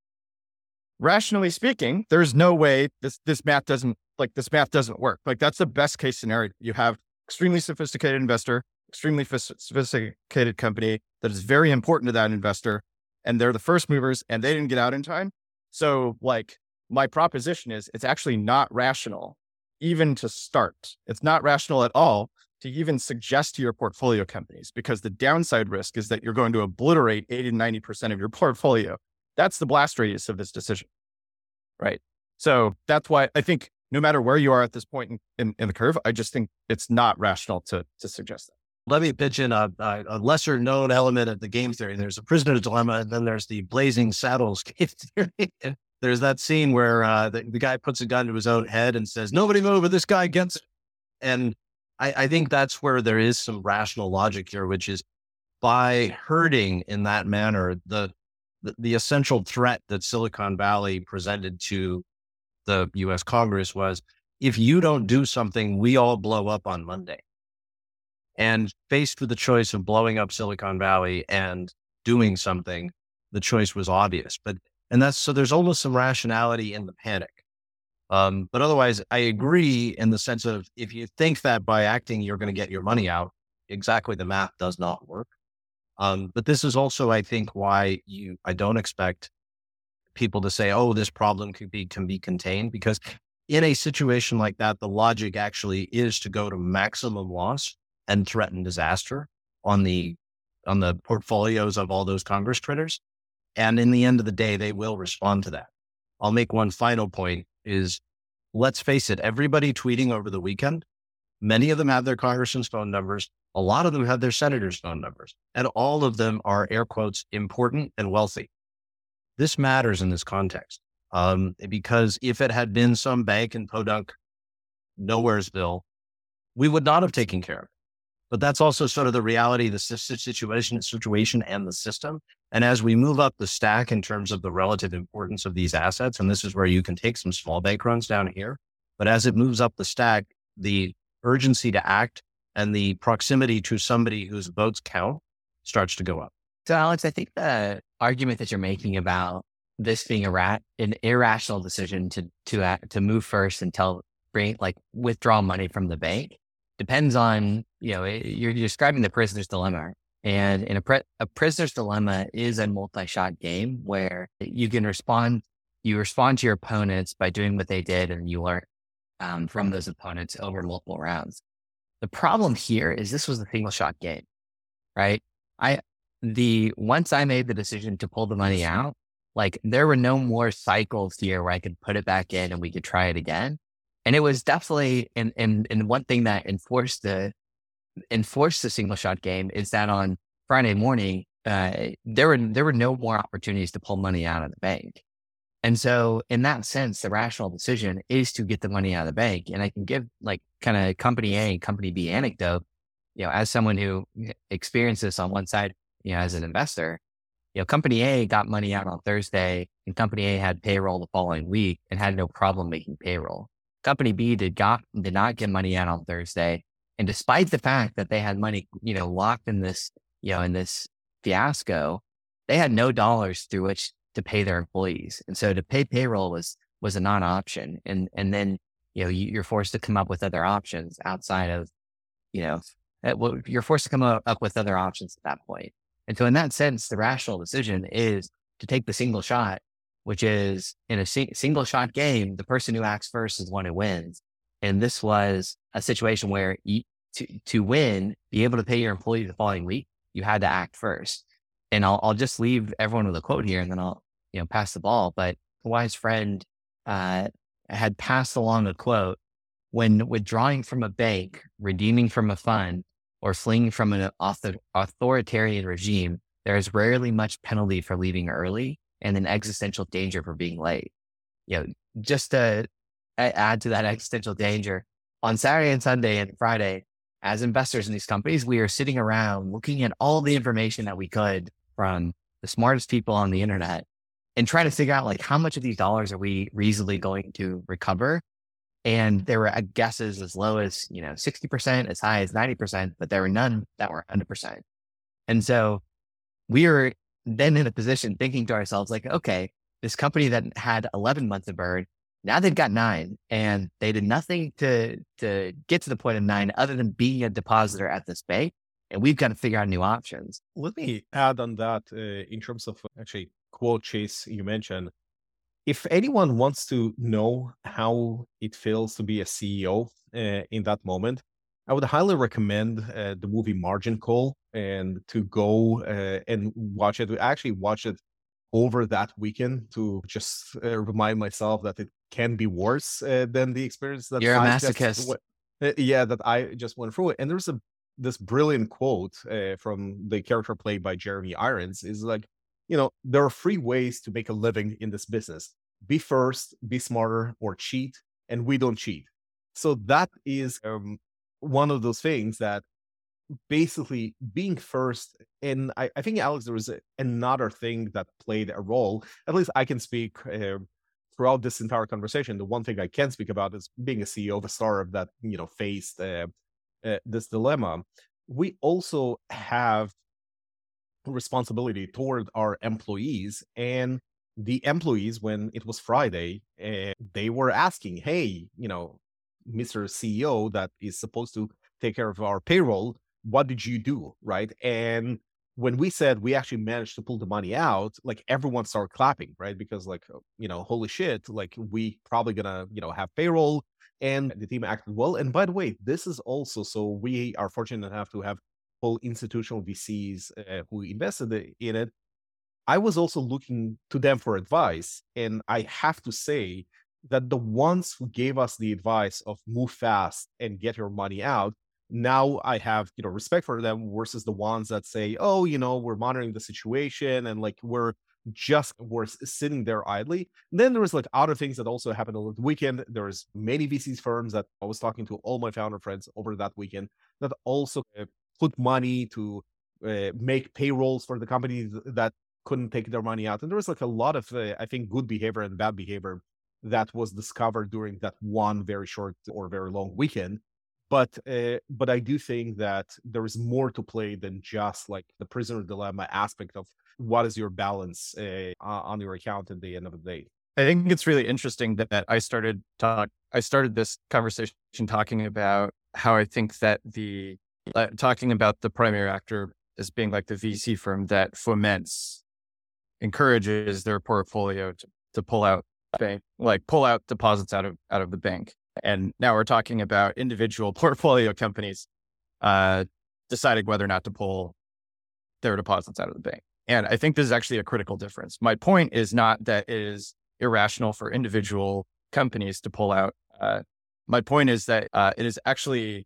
Rationally speaking, there's no way this this math doesn't like this math doesn't work. Like that's the best case scenario. You have extremely sophisticated investor, extremely sophisticated company that is very important to that investor, and they're the first movers, and they didn't get out in time. So, like, my proposition is it's actually not rational even to start. It's not rational at all to even suggest to your portfolio companies because the downside risk is that you're going to obliterate 80 to 90% of your portfolio. That's the blast radius of this decision. Right. So that's why I think no matter where you are at this point in, in, in the curve, I just think it's not rational to, to suggest that let me pitch in a, a, lesser known element of the game theory. There's a prisoner's dilemma, and then there's the blazing saddles (laughs) game theory. there's that scene where uh, the, the, guy puts a gun to his own head and says, "Nobody move, or this guy gets it." And I, I think that's where there is some rational logic here, which is by hurting in that manner, the, the the essential threat that Silicon Valley presented to the U.S. Congress was, if you don't do something, we all blow up on Monday. And faced with the choice of blowing up Silicon Valley and doing something, the choice was obvious. But, and that's so there's almost some rationality in the panic. Um, but otherwise, I agree in the sense of if you think that by acting, you're going to get your money out, exactly the math does not work. Um, but this is also, I think, why you, I don't expect people to say, oh, this problem could be, can be contained because in a situation like that, the logic actually is to go to maximum loss and threaten disaster on the on the portfolios of all those Congress critters. And in the end of the day, they will respond to that. I'll make one final point is let's face it, everybody tweeting over the weekend, many of them have their congressman's phone numbers. A lot of them have their senator's phone numbers, and all of them are air quotes important and wealthy. This matters in this context um, because if it had been some bank in Podunk, Nowheresville, we would not have taken care of it. But that's also sort of the reality, the situation, situation and the system. And as we move up the stack in terms of the relative importance of these assets, and this is where you can take some small bank runs down here, but as it moves up the stack, the urgency to act and the proximity to somebody whose votes count starts to go up. So, Alex, I think the argument that you're making about this being a rat, an irrational decision to to act, to move first and tell bring like withdraw money from the bank depends on, you know, eh, you're describing the prisoner's dilemma. And in a, pre- a prisoner's dilemma is a multi-shot game where you can respond, you respond to your opponents by doing what they did and you learn um, from those opponents over multiple rounds. The problem here is this was a single shot game, right? I, the, once I made the decision to pull the money out, like there were no more cycles here where I could put it back in and we could try it again. And it was definitely, and, and, and one thing that enforced the, enforced the single shot game is that on Friday morning, uh, there were, there were no more opportunities to pull money out of the bank. And so in that sense, the rational decision is to get the money out of the bank. And I can give like kind of company A company B anecdote, you know, as someone who experienced this on one side, you know, as an investor, you know, company A got money out on Thursday and company A had payroll the following week and had no problem making payroll. Company B did got did not get money out on Thursday, and despite the fact that they had money, you know, locked in this, you know, in this fiasco, they had no dollars through which to pay their employees, and so to pay payroll was was a non-option. And and then you know you're forced to come up with other options outside of, you know, eh, you're forced to come up with other options at that point. And so in that sense, the rational decision is to take the single shot which is in a si- single shot game, the person who acts first is the one who wins. And this was a situation where you, to, to win, be able to pay your employee the following week, you had to act first. And I'll, I'll just leave everyone with a quote here and then I'll, you know, pass the ball. But a wise friend, uh, had passed along a quote when withdrawing from a bank, redeeming from a fund, or fleeing from an author- authoritarian regime, there is rarely much penalty for leaving early and an existential danger for being late. You know, just to add to that (laughs) existential danger, on Saturday and Sunday and Friday, as investors in these companies, we are sitting around looking at all the information that we could from the smartest people on the internet and trying to figure out like how much of these dollars are we reasonably going to recover. And there were uh, guesses as low as, you know, 60%, as high as 90%, but there were none that were 100%. And so we were then in a position thinking to ourselves, like, okay, this company that had 11 months of burn, now they've got nine and they did nothing to, to get to the point of nine other than being a depositor at this bank. And we've got to figure out new options. Let me add on that uh, in terms of actually quote chase you mentioned. If anyone wants to know how it feels to be a CEO uh, in that moment, I would highly recommend uh, the movie Margin Call and to go uh, and watch it. I actually watched it over that weekend to just uh, remind myself that it can be worse uh, than the experience that you're I a masochist. Just, yeah, that I just went through. And there's a this brilliant quote uh, from the character played by Jeremy Irons is like, you know, there are three ways to make a living in this business: be first, be smarter, or cheat. And we don't cheat. So that is um, one of those things that basically being first and I, I think alex there was another thing that played a role at least i can speak uh, throughout this entire conversation the one thing i can speak about is being a ceo of a startup that you know faced uh, uh, this dilemma we also have responsibility toward our employees and the employees when it was friday eh, they were asking hey you know Mr. CEO that is supposed to take care of our payroll, what did you do? Right. And when we said we actually managed to pull the money out, like everyone started clapping, right? Because like, uh, you know, holy shit, like we probably gonna, you know, have payroll and the team acted well. And by the way, this is also so we are fortunate enough to have institutional VCs uh, who invested in it. I was also looking to them for advice. And I have to say that the ones who gave us the advice of move fast and get your money out now i have you know respect for them versus the ones that say oh you know we're monitoring the situation and like we're just we're sitting there idly and then there was like other things that also happened over the weekend There was many vcs firms that i was talking to all my founder friends over that weekend that also uh, put money to uh, make payrolls for the companies that couldn't take their money out. And there was like a lot of uh, i think good behavior and bad behavior that was discovered during that one very short or very long weekend. But uh, but i do think that there is more to play than just like the prisoner dilemma aspect of what is your balance uh, on your account at the end of the day. I think it's really interesting that i started talk i started this conversation talking about how i think that the uh, talking about the primary actor as being like the vc firm that foments encourages their portfolio to, to pull out bank, like pull out deposits out of out of the bank. And now we're talking about individual (laughs) portfolio companies uh, deciding whether or not to pull their deposits out of the bank. And I think this is actually a critical difference. My point is not that it is irrational for individual companies to pull out. Uh, my point is that uh, it is actually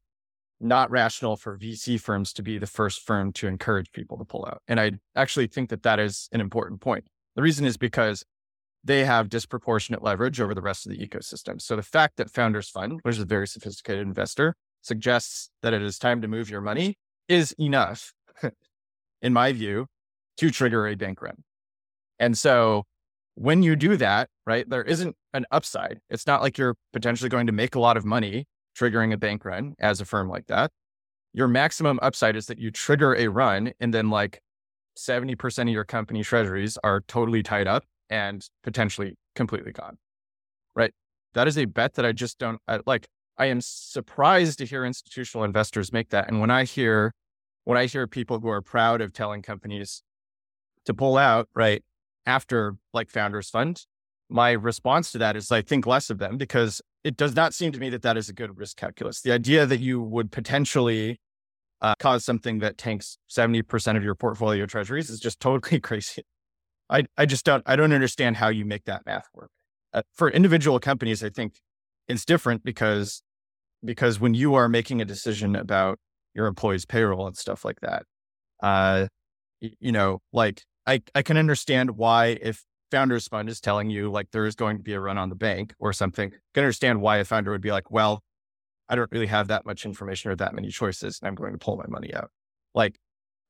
not rational for VC firms to be the first firm to encourage people to pull out. And I actually think that that is an important point. The reason is because they have disproportionate leverage over the rest of the ecosystem. So the fact that Founders Fund, which is a very sophisticated investor, suggests that it is time to move your money is enough, (laughs) in my view, to trigger a bank run. And so when you do that, right, there isn't an upside. It's not like you're potentially going to make a lot of money triggering a bank run as a firm like that. Your maximum upside is that you trigger a run and then like 70% of your company treasuries are totally tied up and potentially completely gone. Right. That is a bet that I just don't I, like. I am surprised to hear institutional investors make that. And when I hear, when I hear people who are proud of telling companies to pull out, right, after like founders fund, my response to that is I think less of them because it does not seem to me that that is a good risk calculus. The idea that you would potentially uh, cause something that tanks 70% of your portfolio treasuries is just (laughs) totally crazy. I, I just don't, I don't understand how you make that math work. Uh, for individual companies, I think it's different because, because when you are making a decision about your employees' payroll and stuff like that, uh, you know, like I, I can understand why if founder's fund is telling you like there is going to be a run on the bank or something, can understand why a founder would be like, well, I don't really have that much information or that many choices, and I'm going to pull my money out. Like,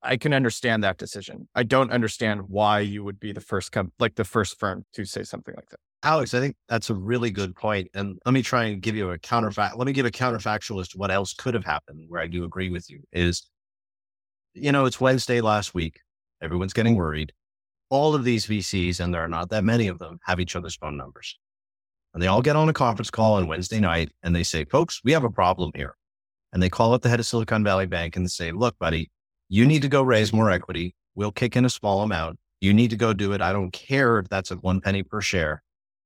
I can understand that decision. I don't understand why you would be the first com- like the first firm to say something like that. Alex, I think that's a really good point. And let me try and give you a counterfact. Let me give a counterfactual as to what else could have happened where I do agree with you is, you know, it's Wednesday last week. Everyone's getting worried. All of these VCs, and there are not that many of them, have each other's phone numbers. And they all get on a conference call on Wednesday night and they say, folks, we have a problem here. And they call up the head of Silicon Valley Bank and say, look, buddy, you need to go raise more equity. We'll kick in a small amount. You need to go do it. I don't care if that's at one penny per share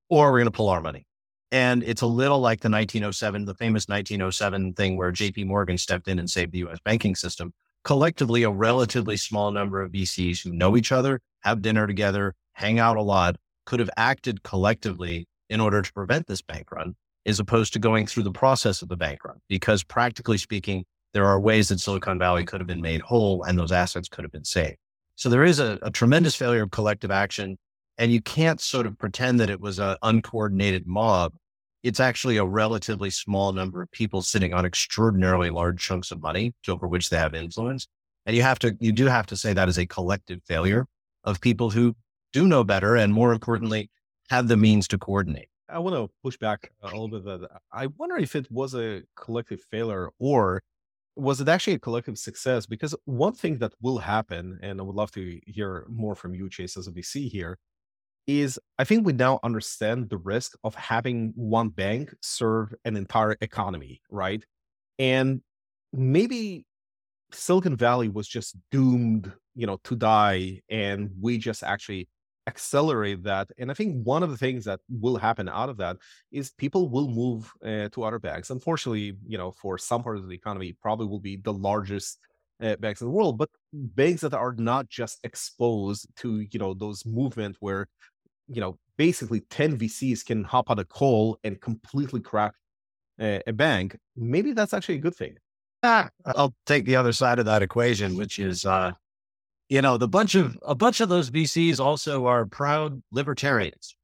or we're going to pull our money. And it's a little like the 1907, the famous 1907 thing where JP Morgan stepped in and saved the US banking system. Collectively, a relatively small number of VCs who know each other, have dinner together, hang out a lot, could have acted collectively in order to prevent this bank run, as opposed to going through the process of the bank run. Because practically speaking, there are ways that Silicon Valley could have been made whole and those assets could have been saved. So there is a, a tremendous failure of collective action and you can't sort of pretend that it was an uncoordinated mob. It's actually a relatively small number of people sitting on extraordinarily large chunks of money over which they have influence. And you have to, you do have to say that is a collective failure of people who do know better and more importantly, have the means to coordinate. I want to push back a little bit. That I wonder if it was a collective failure or was it actually a collective success? Because one thing that will happen, and I would love to hear more from you, Chase, as a VC here, is I think we now understand the risk of having one bank serve an entire economy, right? And maybe Silicon Valley was just doomed, you know, to die, and we just actually accelerate that. And I think one of the things that will happen out of that is people will move uh, to other banks. Unfortunately, you know, for some parts of the economy, probably will be the largest uh, banks in the world, but banks that are not just exposed to, you know, those movement where you know, basically 10 VCs can hop on a call and completely crack a, a bank, maybe that's actually a good thing. Ah, I'll take the other side of that equation, which is, uh, you know, the bunch of a bunch of those VCs also are proud libertarians,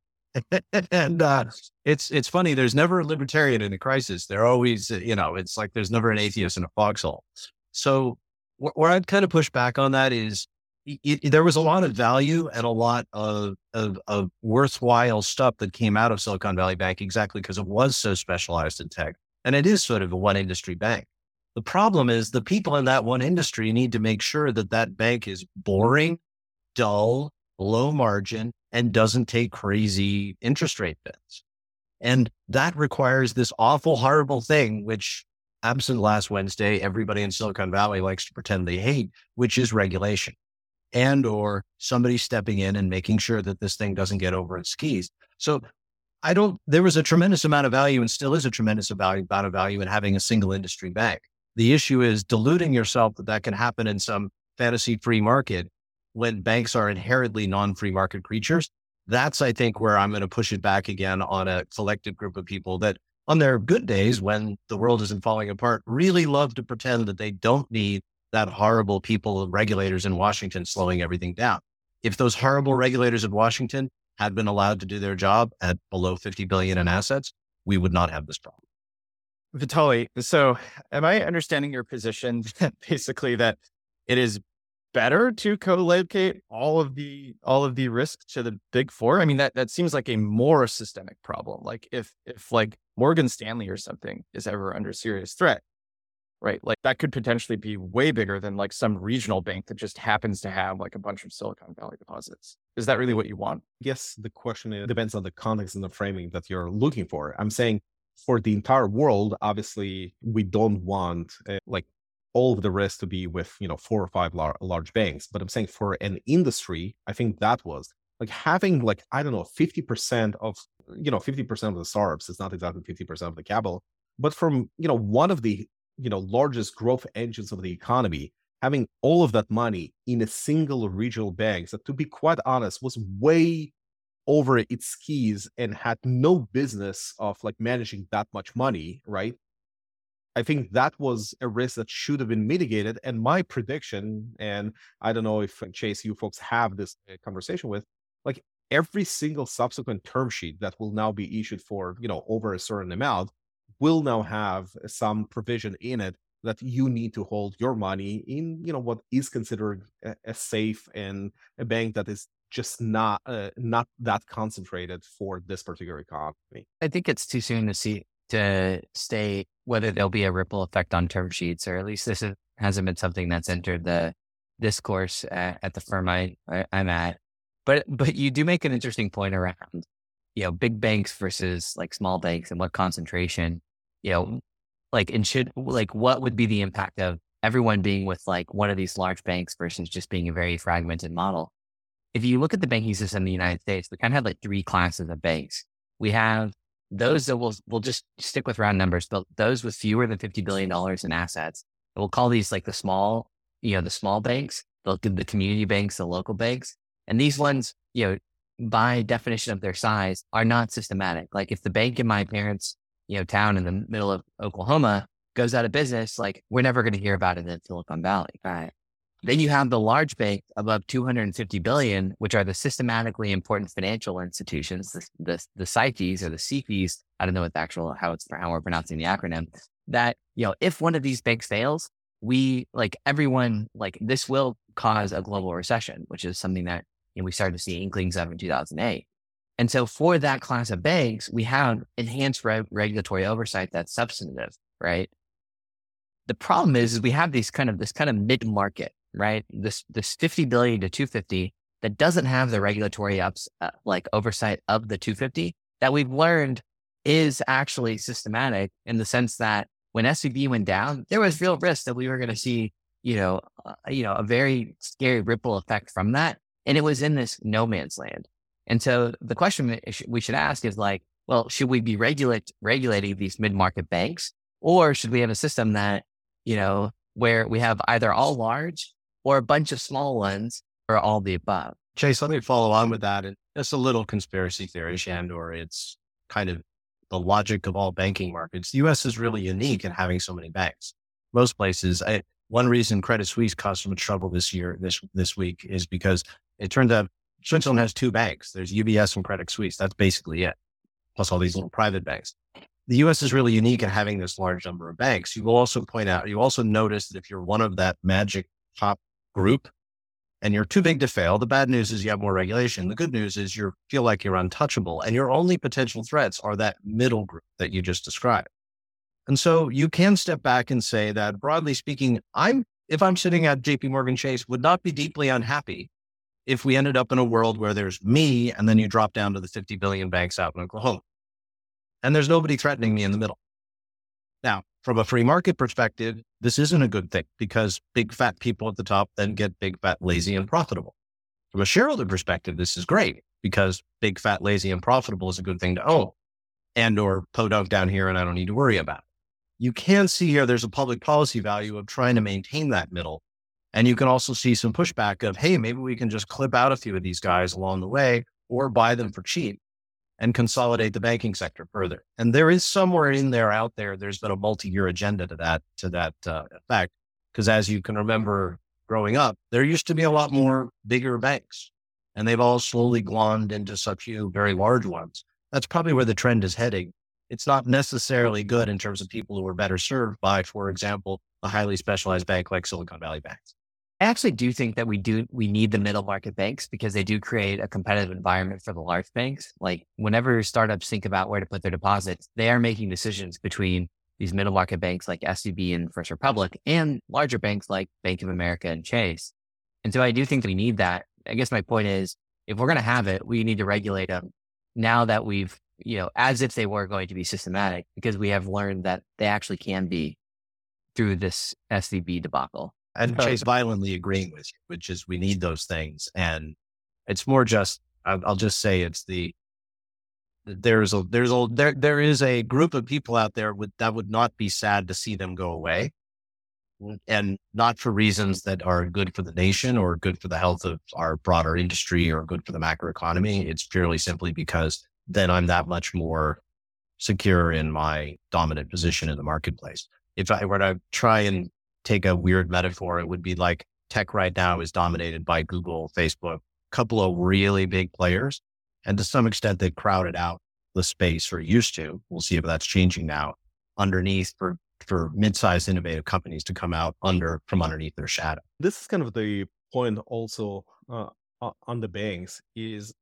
(laughs) and uh, it's it's funny. There's never a libertarian in a crisis. They're always, you know, it's like there's never an atheist in a foxhole. So wh- where I'd kind of push back on that is it, there was a lot of value and a lot of, of, of worthwhile stuff that came out of Silicon Valley Bank exactly because it was so specialized in tech. And it is sort of a one industry bank. The problem is the people in that one industry need to make sure that that bank is boring, dull, low margin, and doesn't take crazy interest rate bets. And that requires this awful, horrible thing, which absent last Wednesday, everybody in Silicon Valley likes to pretend they hate, which is regulation and or somebody stepping in and making sure that this thing doesn't get over its skis. So I don't, there was a tremendous amount of value and still is a tremendous amount of value in having a single industry bank. The issue is deluding yourself that that can happen in some fantasy free market when banks are inherently non free market creatures. That's, I think, where I'm going to push it back again on a collective group of people that on their good days when the world isn't falling apart really love to pretend that they don't need that horrible people, regulators in Washington slowing everything down. If those horrible regulators in Washington had been allowed to do their job at below 50 billion in assets, we would not have this problem. Vitaly, so am I understanding your position (laughs) basically that it is better to co-locate all of the all of the risk to the big four? I mean that that seems like a more systemic problem. Like if if like Morgan Stanley or something is ever under serious threat, right? Like that could potentially be way bigger than like some regional bank that just happens to have like a bunch of Silicon Valley deposits. Is that really what you want? Yes, the question is, depends on the context and the framing that you're looking for. I'm saying for the entire world, obviously, we don't want uh, like all of the rest to be with you know four or five lar- large banks. But I'm saying for an industry, I think that was like having like I don't know 50% of you know 50% of the startups. It's not exactly 50% of the capital, but from you know one of the you know largest growth engines of the economy having all of that money in a single regional bank that to be quite honest was way over its skis and had no business of like managing that much money right? I think that was a risk that should have been mitigated and my prediction and i don't know if chase you folks have this uh, conversation with like every single subsequent term sheet that will now be issued for you know over a certain amount will now have some provision in it that you need to hold your money in you know what is considered a, a safe and a bank that is just not uh, not that concentrated for this particular economy. I think it's too soon to see to state whether there'll be a ripple effect on term sheets, or at least this is, hasn't been something that's entered the discourse at, at the firm I, I I'm at. But but you do make an interesting point around you know big banks versus like small banks and what concentration you know like and should like what would be the impact of everyone being with like one of these large banks versus just being a very fragmented model? If you look at the banking system in the united states we kind of have like three classes of banks. We have those that will will just stick with round numbers but those with fewer than 50 billion dollars in assets we'll call these like the small you know the small banks the, the community banks the local banks and these ones you know by definition of their size are not systematic. Like if the bank in my parents you know, town in the middle of Oklahoma goes out of business, like we're never going to hear about it in Silicon Valley. Right. Then you have the large banks above 250 billion, which are the systematically important financial institutions, the, the, the or the SIFIs. I don't know what the actual, how it's, how we're pronouncing the acronym that, you know, if one of these banks fails, we like everyone, like this will cause a global recession, which is something that you know, we started to see inklings of in 2008. And so for that class of banks, we have enhanced re- regulatory oversight that's substantive, right? The problem is, is we have these kind of this kind of mid market, right? This this 50 billion to 250 that doesn't have the regulatory ups uh, like oversight of the 250 that we've learned is actually systematic in the sense that when SVB went down, there was real risk that we were going to see, you know, uh, you know, a very scary ripple effect from that, and it was in this no man's land. And so the question we should ask is like, well, should we be regulate, regulating these mid-market banks or should we have a system that, you know, where we have either all large or a bunch of small ones or all the above? Chase, let me follow on with that. And just a little conspiracy theory, Sandor. It's kind of the logic of all banking markets. The US is really unique in having so many banks. Most places, I, one reason Credit Suisse caused so much trouble this year, this, this week is because it turned out Switzerland has two banks. There's UBS and Credit Suisse. That's basically it, plus all these little private banks. The US is really unique in having this large number of banks. You will also point out, you also notice that if you're one of that magic top group and you're too big to fail, the bad news is you have more regulation. The good news is you feel like you're untouchable and your only potential threats are that middle group that you just described. And so you can step back and say that broadly speaking, I'm, if I'm sitting at JP Morgan Chase, would not be deeply unhappy if we ended up in a world where there's me and then you drop down to the 50 billion banks out in Oklahoma and there's nobody threatening me in the middle. Now, from a free market perspective, this isn't a good thing because big fat people at the top then get big fat lazy and profitable. From a shareholder perspective, this is great because big fat lazy and profitable is a good thing to own and or podunk down here and I don't need to worry about it. You can see here there's a public policy value of trying to maintain that middle and you can also see some pushback of, hey, maybe we can just clip out a few of these guys along the way or buy them for cheap and consolidate the banking sector further. And there is somewhere in there out there, there's been a multi-year agenda to that, to that uh, effect. Because as you can remember growing up, there used to be a lot more bigger banks and they've all slowly glommed into such few very large ones. That's probably where the trend is heading. It's not necessarily good in terms of people who are better served by, for example, a highly specialized bank like Silicon Valley banks. I actually do think that we do we need the middle market banks because they do create a competitive environment for the large banks. Like whenever startups think about where to put their deposits, they are making decisions between these middle market banks like SVB and First Republic and larger banks like Bank of America and Chase. And so I do think we need that. I guess my point is if we're going to have it, we need to regulate them now that we've, you know, as if they were going to be systematic because we have learned that they actually can be through this SVB debacle and (laughs) Chase violently agreeing with you, which is we need those things. And it's more just, I'll just say it's the, there's a, there's a, there, there is a group of people out there with, that would not be sad to see them go away. And not for reasons that are good for the nation or good for the health of our broader industry or good for the macroeconomy. It's purely simply because then I'm that much more secure in my dominant position in the marketplace. If I were to try and take a weird metaphor, it would be like tech right now is dominated by Google, Facebook, a couple of really big players. And to some extent, they crowded out the space or used to. We'll see if that's changing now underneath for, for mid-sized innovative companies to come out under from underneath their shadow. This is kind of the point also uh, on the banks is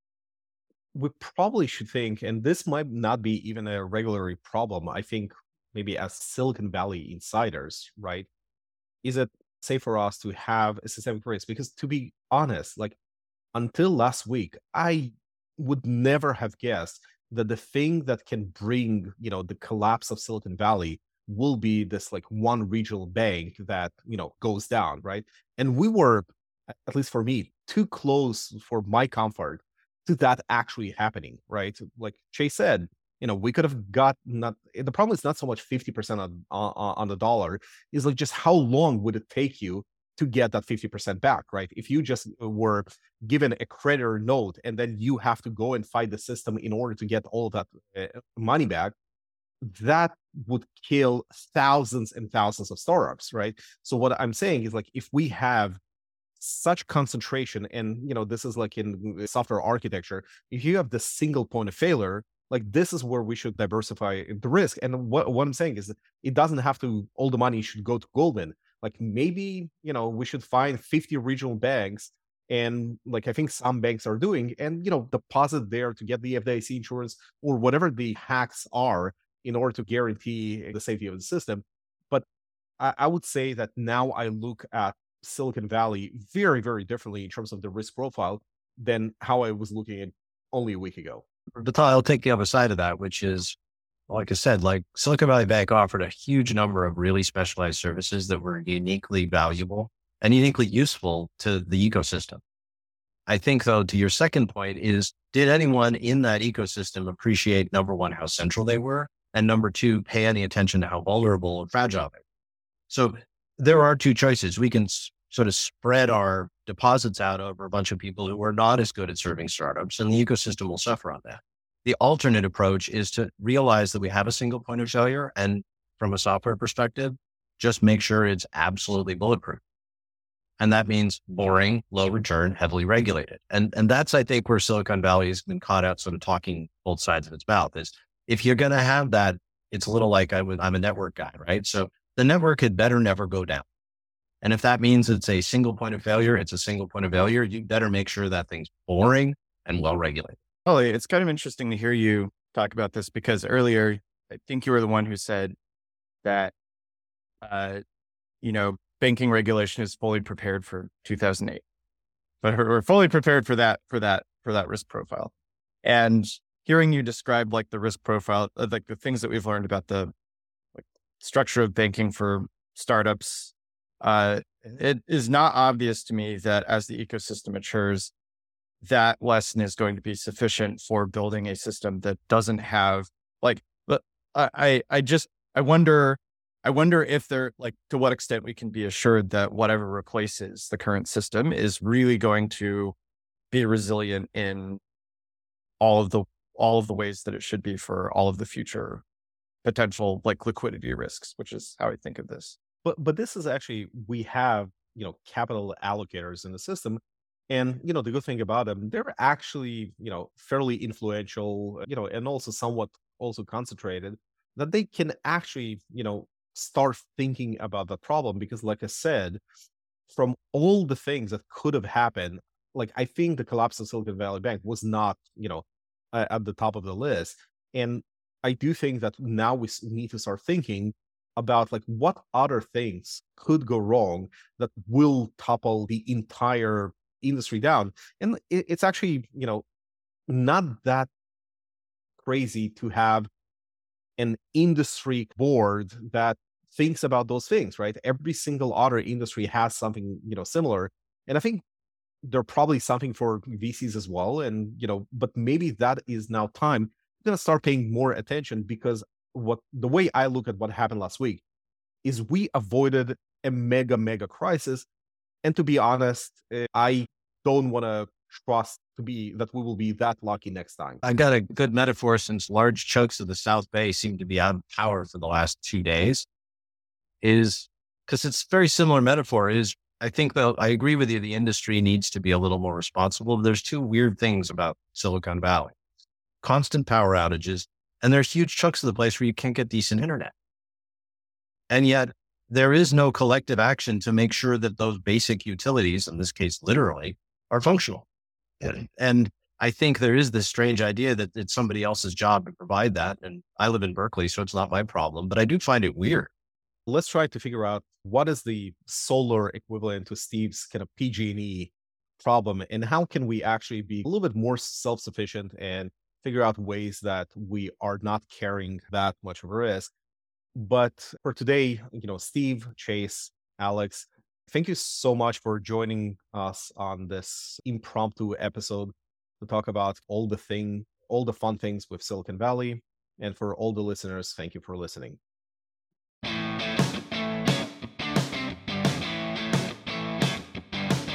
we probably should think, and this might not be even a regulatory problem. I think maybe as Silicon Valley insiders, right? Is it safe for us to have a systemic risk? Because to be honest, like until last week, I would never have guessed that the thing that can bring, you know, the collapse of Silicon Valley will be this like one regional bank that, you know, goes down, right? And we were, at least for me, too close for my comfort to that actually happening, right? Like Chase said, you know, we could have got not the problem is not so much 50% on, on, on the dollar, is like just how long would it take you to get that 50% back, right? If you just uh, were given a creditor note and then you have to go and fight the system in order to get all that uh, money back, that would kill thousands and thousands of startups, right? So what I'm saying is like if we have such concentration and you know this is like in software architecture if you have the single point of failure like this is where we should diversify the risk and what, what i'm saying is it doesn't have to all the money should go to goldman like maybe you know we should find 50 regional banks and like i think some banks are doing and you know deposit there to get the fdic insurance or whatever the hacks are in order to guarantee the safety of the system but I, I would say that now i look at Silicon Valley very, very differently in terms of the risk profile than how I was looking at only a week ago. But I'll take the other side of that, which is, like I said, like Silicon Valley Bank offered a huge number of really specialized services that were uniquely valuable and uniquely useful to the ecosystem. I think, though, to your second point is, did anyone in that ecosystem appreciate number one, how central they were? And number two, pay any attention to how vulnerable and fragile they were? So there are two choices. We can sort of spread our deposits out over a bunch of people who are not as good at serving startups, and the ecosystem will suffer on that. The alternate approach is to realize that we have a single point of failure, and from a software perspective, just make sure it's absolutely bulletproof. And that means boring, low return, heavily regulated. And and that's I think where Silicon Valley has been caught out sort of talking both sides of its mouth is if you're going to have that, it's a little like I I'm a network guy, right? So the network had better never go down. And if that means it's a single point of failure, it's a single point of failure. You better make sure that thing's boring and well regulated. Ollie, it's kind of interesting to hear you talk about this because earlier, I think you were the one who said that, uh, you know, banking regulation is fully prepared for 2008, but we're fully prepared for that, for that, for that risk profile. And hearing you describe like the risk profile, uh, like the things that we've learned about the structure of banking for startups, uh, it is not obvious to me that as the ecosystem matures, that lesson is going to be sufficient for building a system that doesn't have like, but I, I just, I wonder, I wonder if there, like, to what extent we can be assured that whatever replaces the current system is really going to be resilient in all of the all of the ways that it should be for all of the future potential like liquidity risks, which is how I think of this. But but this is actually we have you know capital allocators in the system, and you know the good thing about them, they're actually you know fairly influential, uh, you know, and also somewhat also concentrated that they can actually you know start thinking about the problem because like I said, from all the things that could have happened, like I think the collapse of Silicon Valley Bank was not you know at the top of the list, and I do think that now we need to start thinking about like what other things could go wrong that will topple the entire industry down. And it's actually, you know, not that crazy to have an industry board that thinks about those things, right? Every single other industry has something, you know, similar. And I think there probably something for VCs as well. And, you know, but maybe that is now time going to start paying more attention because what the way I look at what happened last week is we avoided a mega mega crisis, and to be honest, eh, I don't want to trust to be that we will be that lucky next time. I got a good metaphor since large chunks of the South Bay seem to be out of power for the last two days. Is because it's very similar metaphor is I think though, I agree with you. The industry needs to be a little more responsible. There's two weird things about Silicon Valley constant power outages, and there's huge chunks of the place where you can't get decent internet. And yet, there is no collective action to make sure that those basic utilities, in this case, literally, are functional. And I think there is this strange idea that it's somebody else's job to provide that. And I live in Berkeley, so it's not my problem, but I do find it weird. Let's try to figure out what is the solar equivalent to Steve's kind of PG&E problem and how can we actually be a little bit more self-sufficient and figure out ways that we are not carrying that much of a risk. But for today, you know, Steve, Chase, Alex, thank you so much for joining us on this impromptu episode to talk about all the thing, all the fun things with Silicon Valley. And for all the listeners, thank you for listening.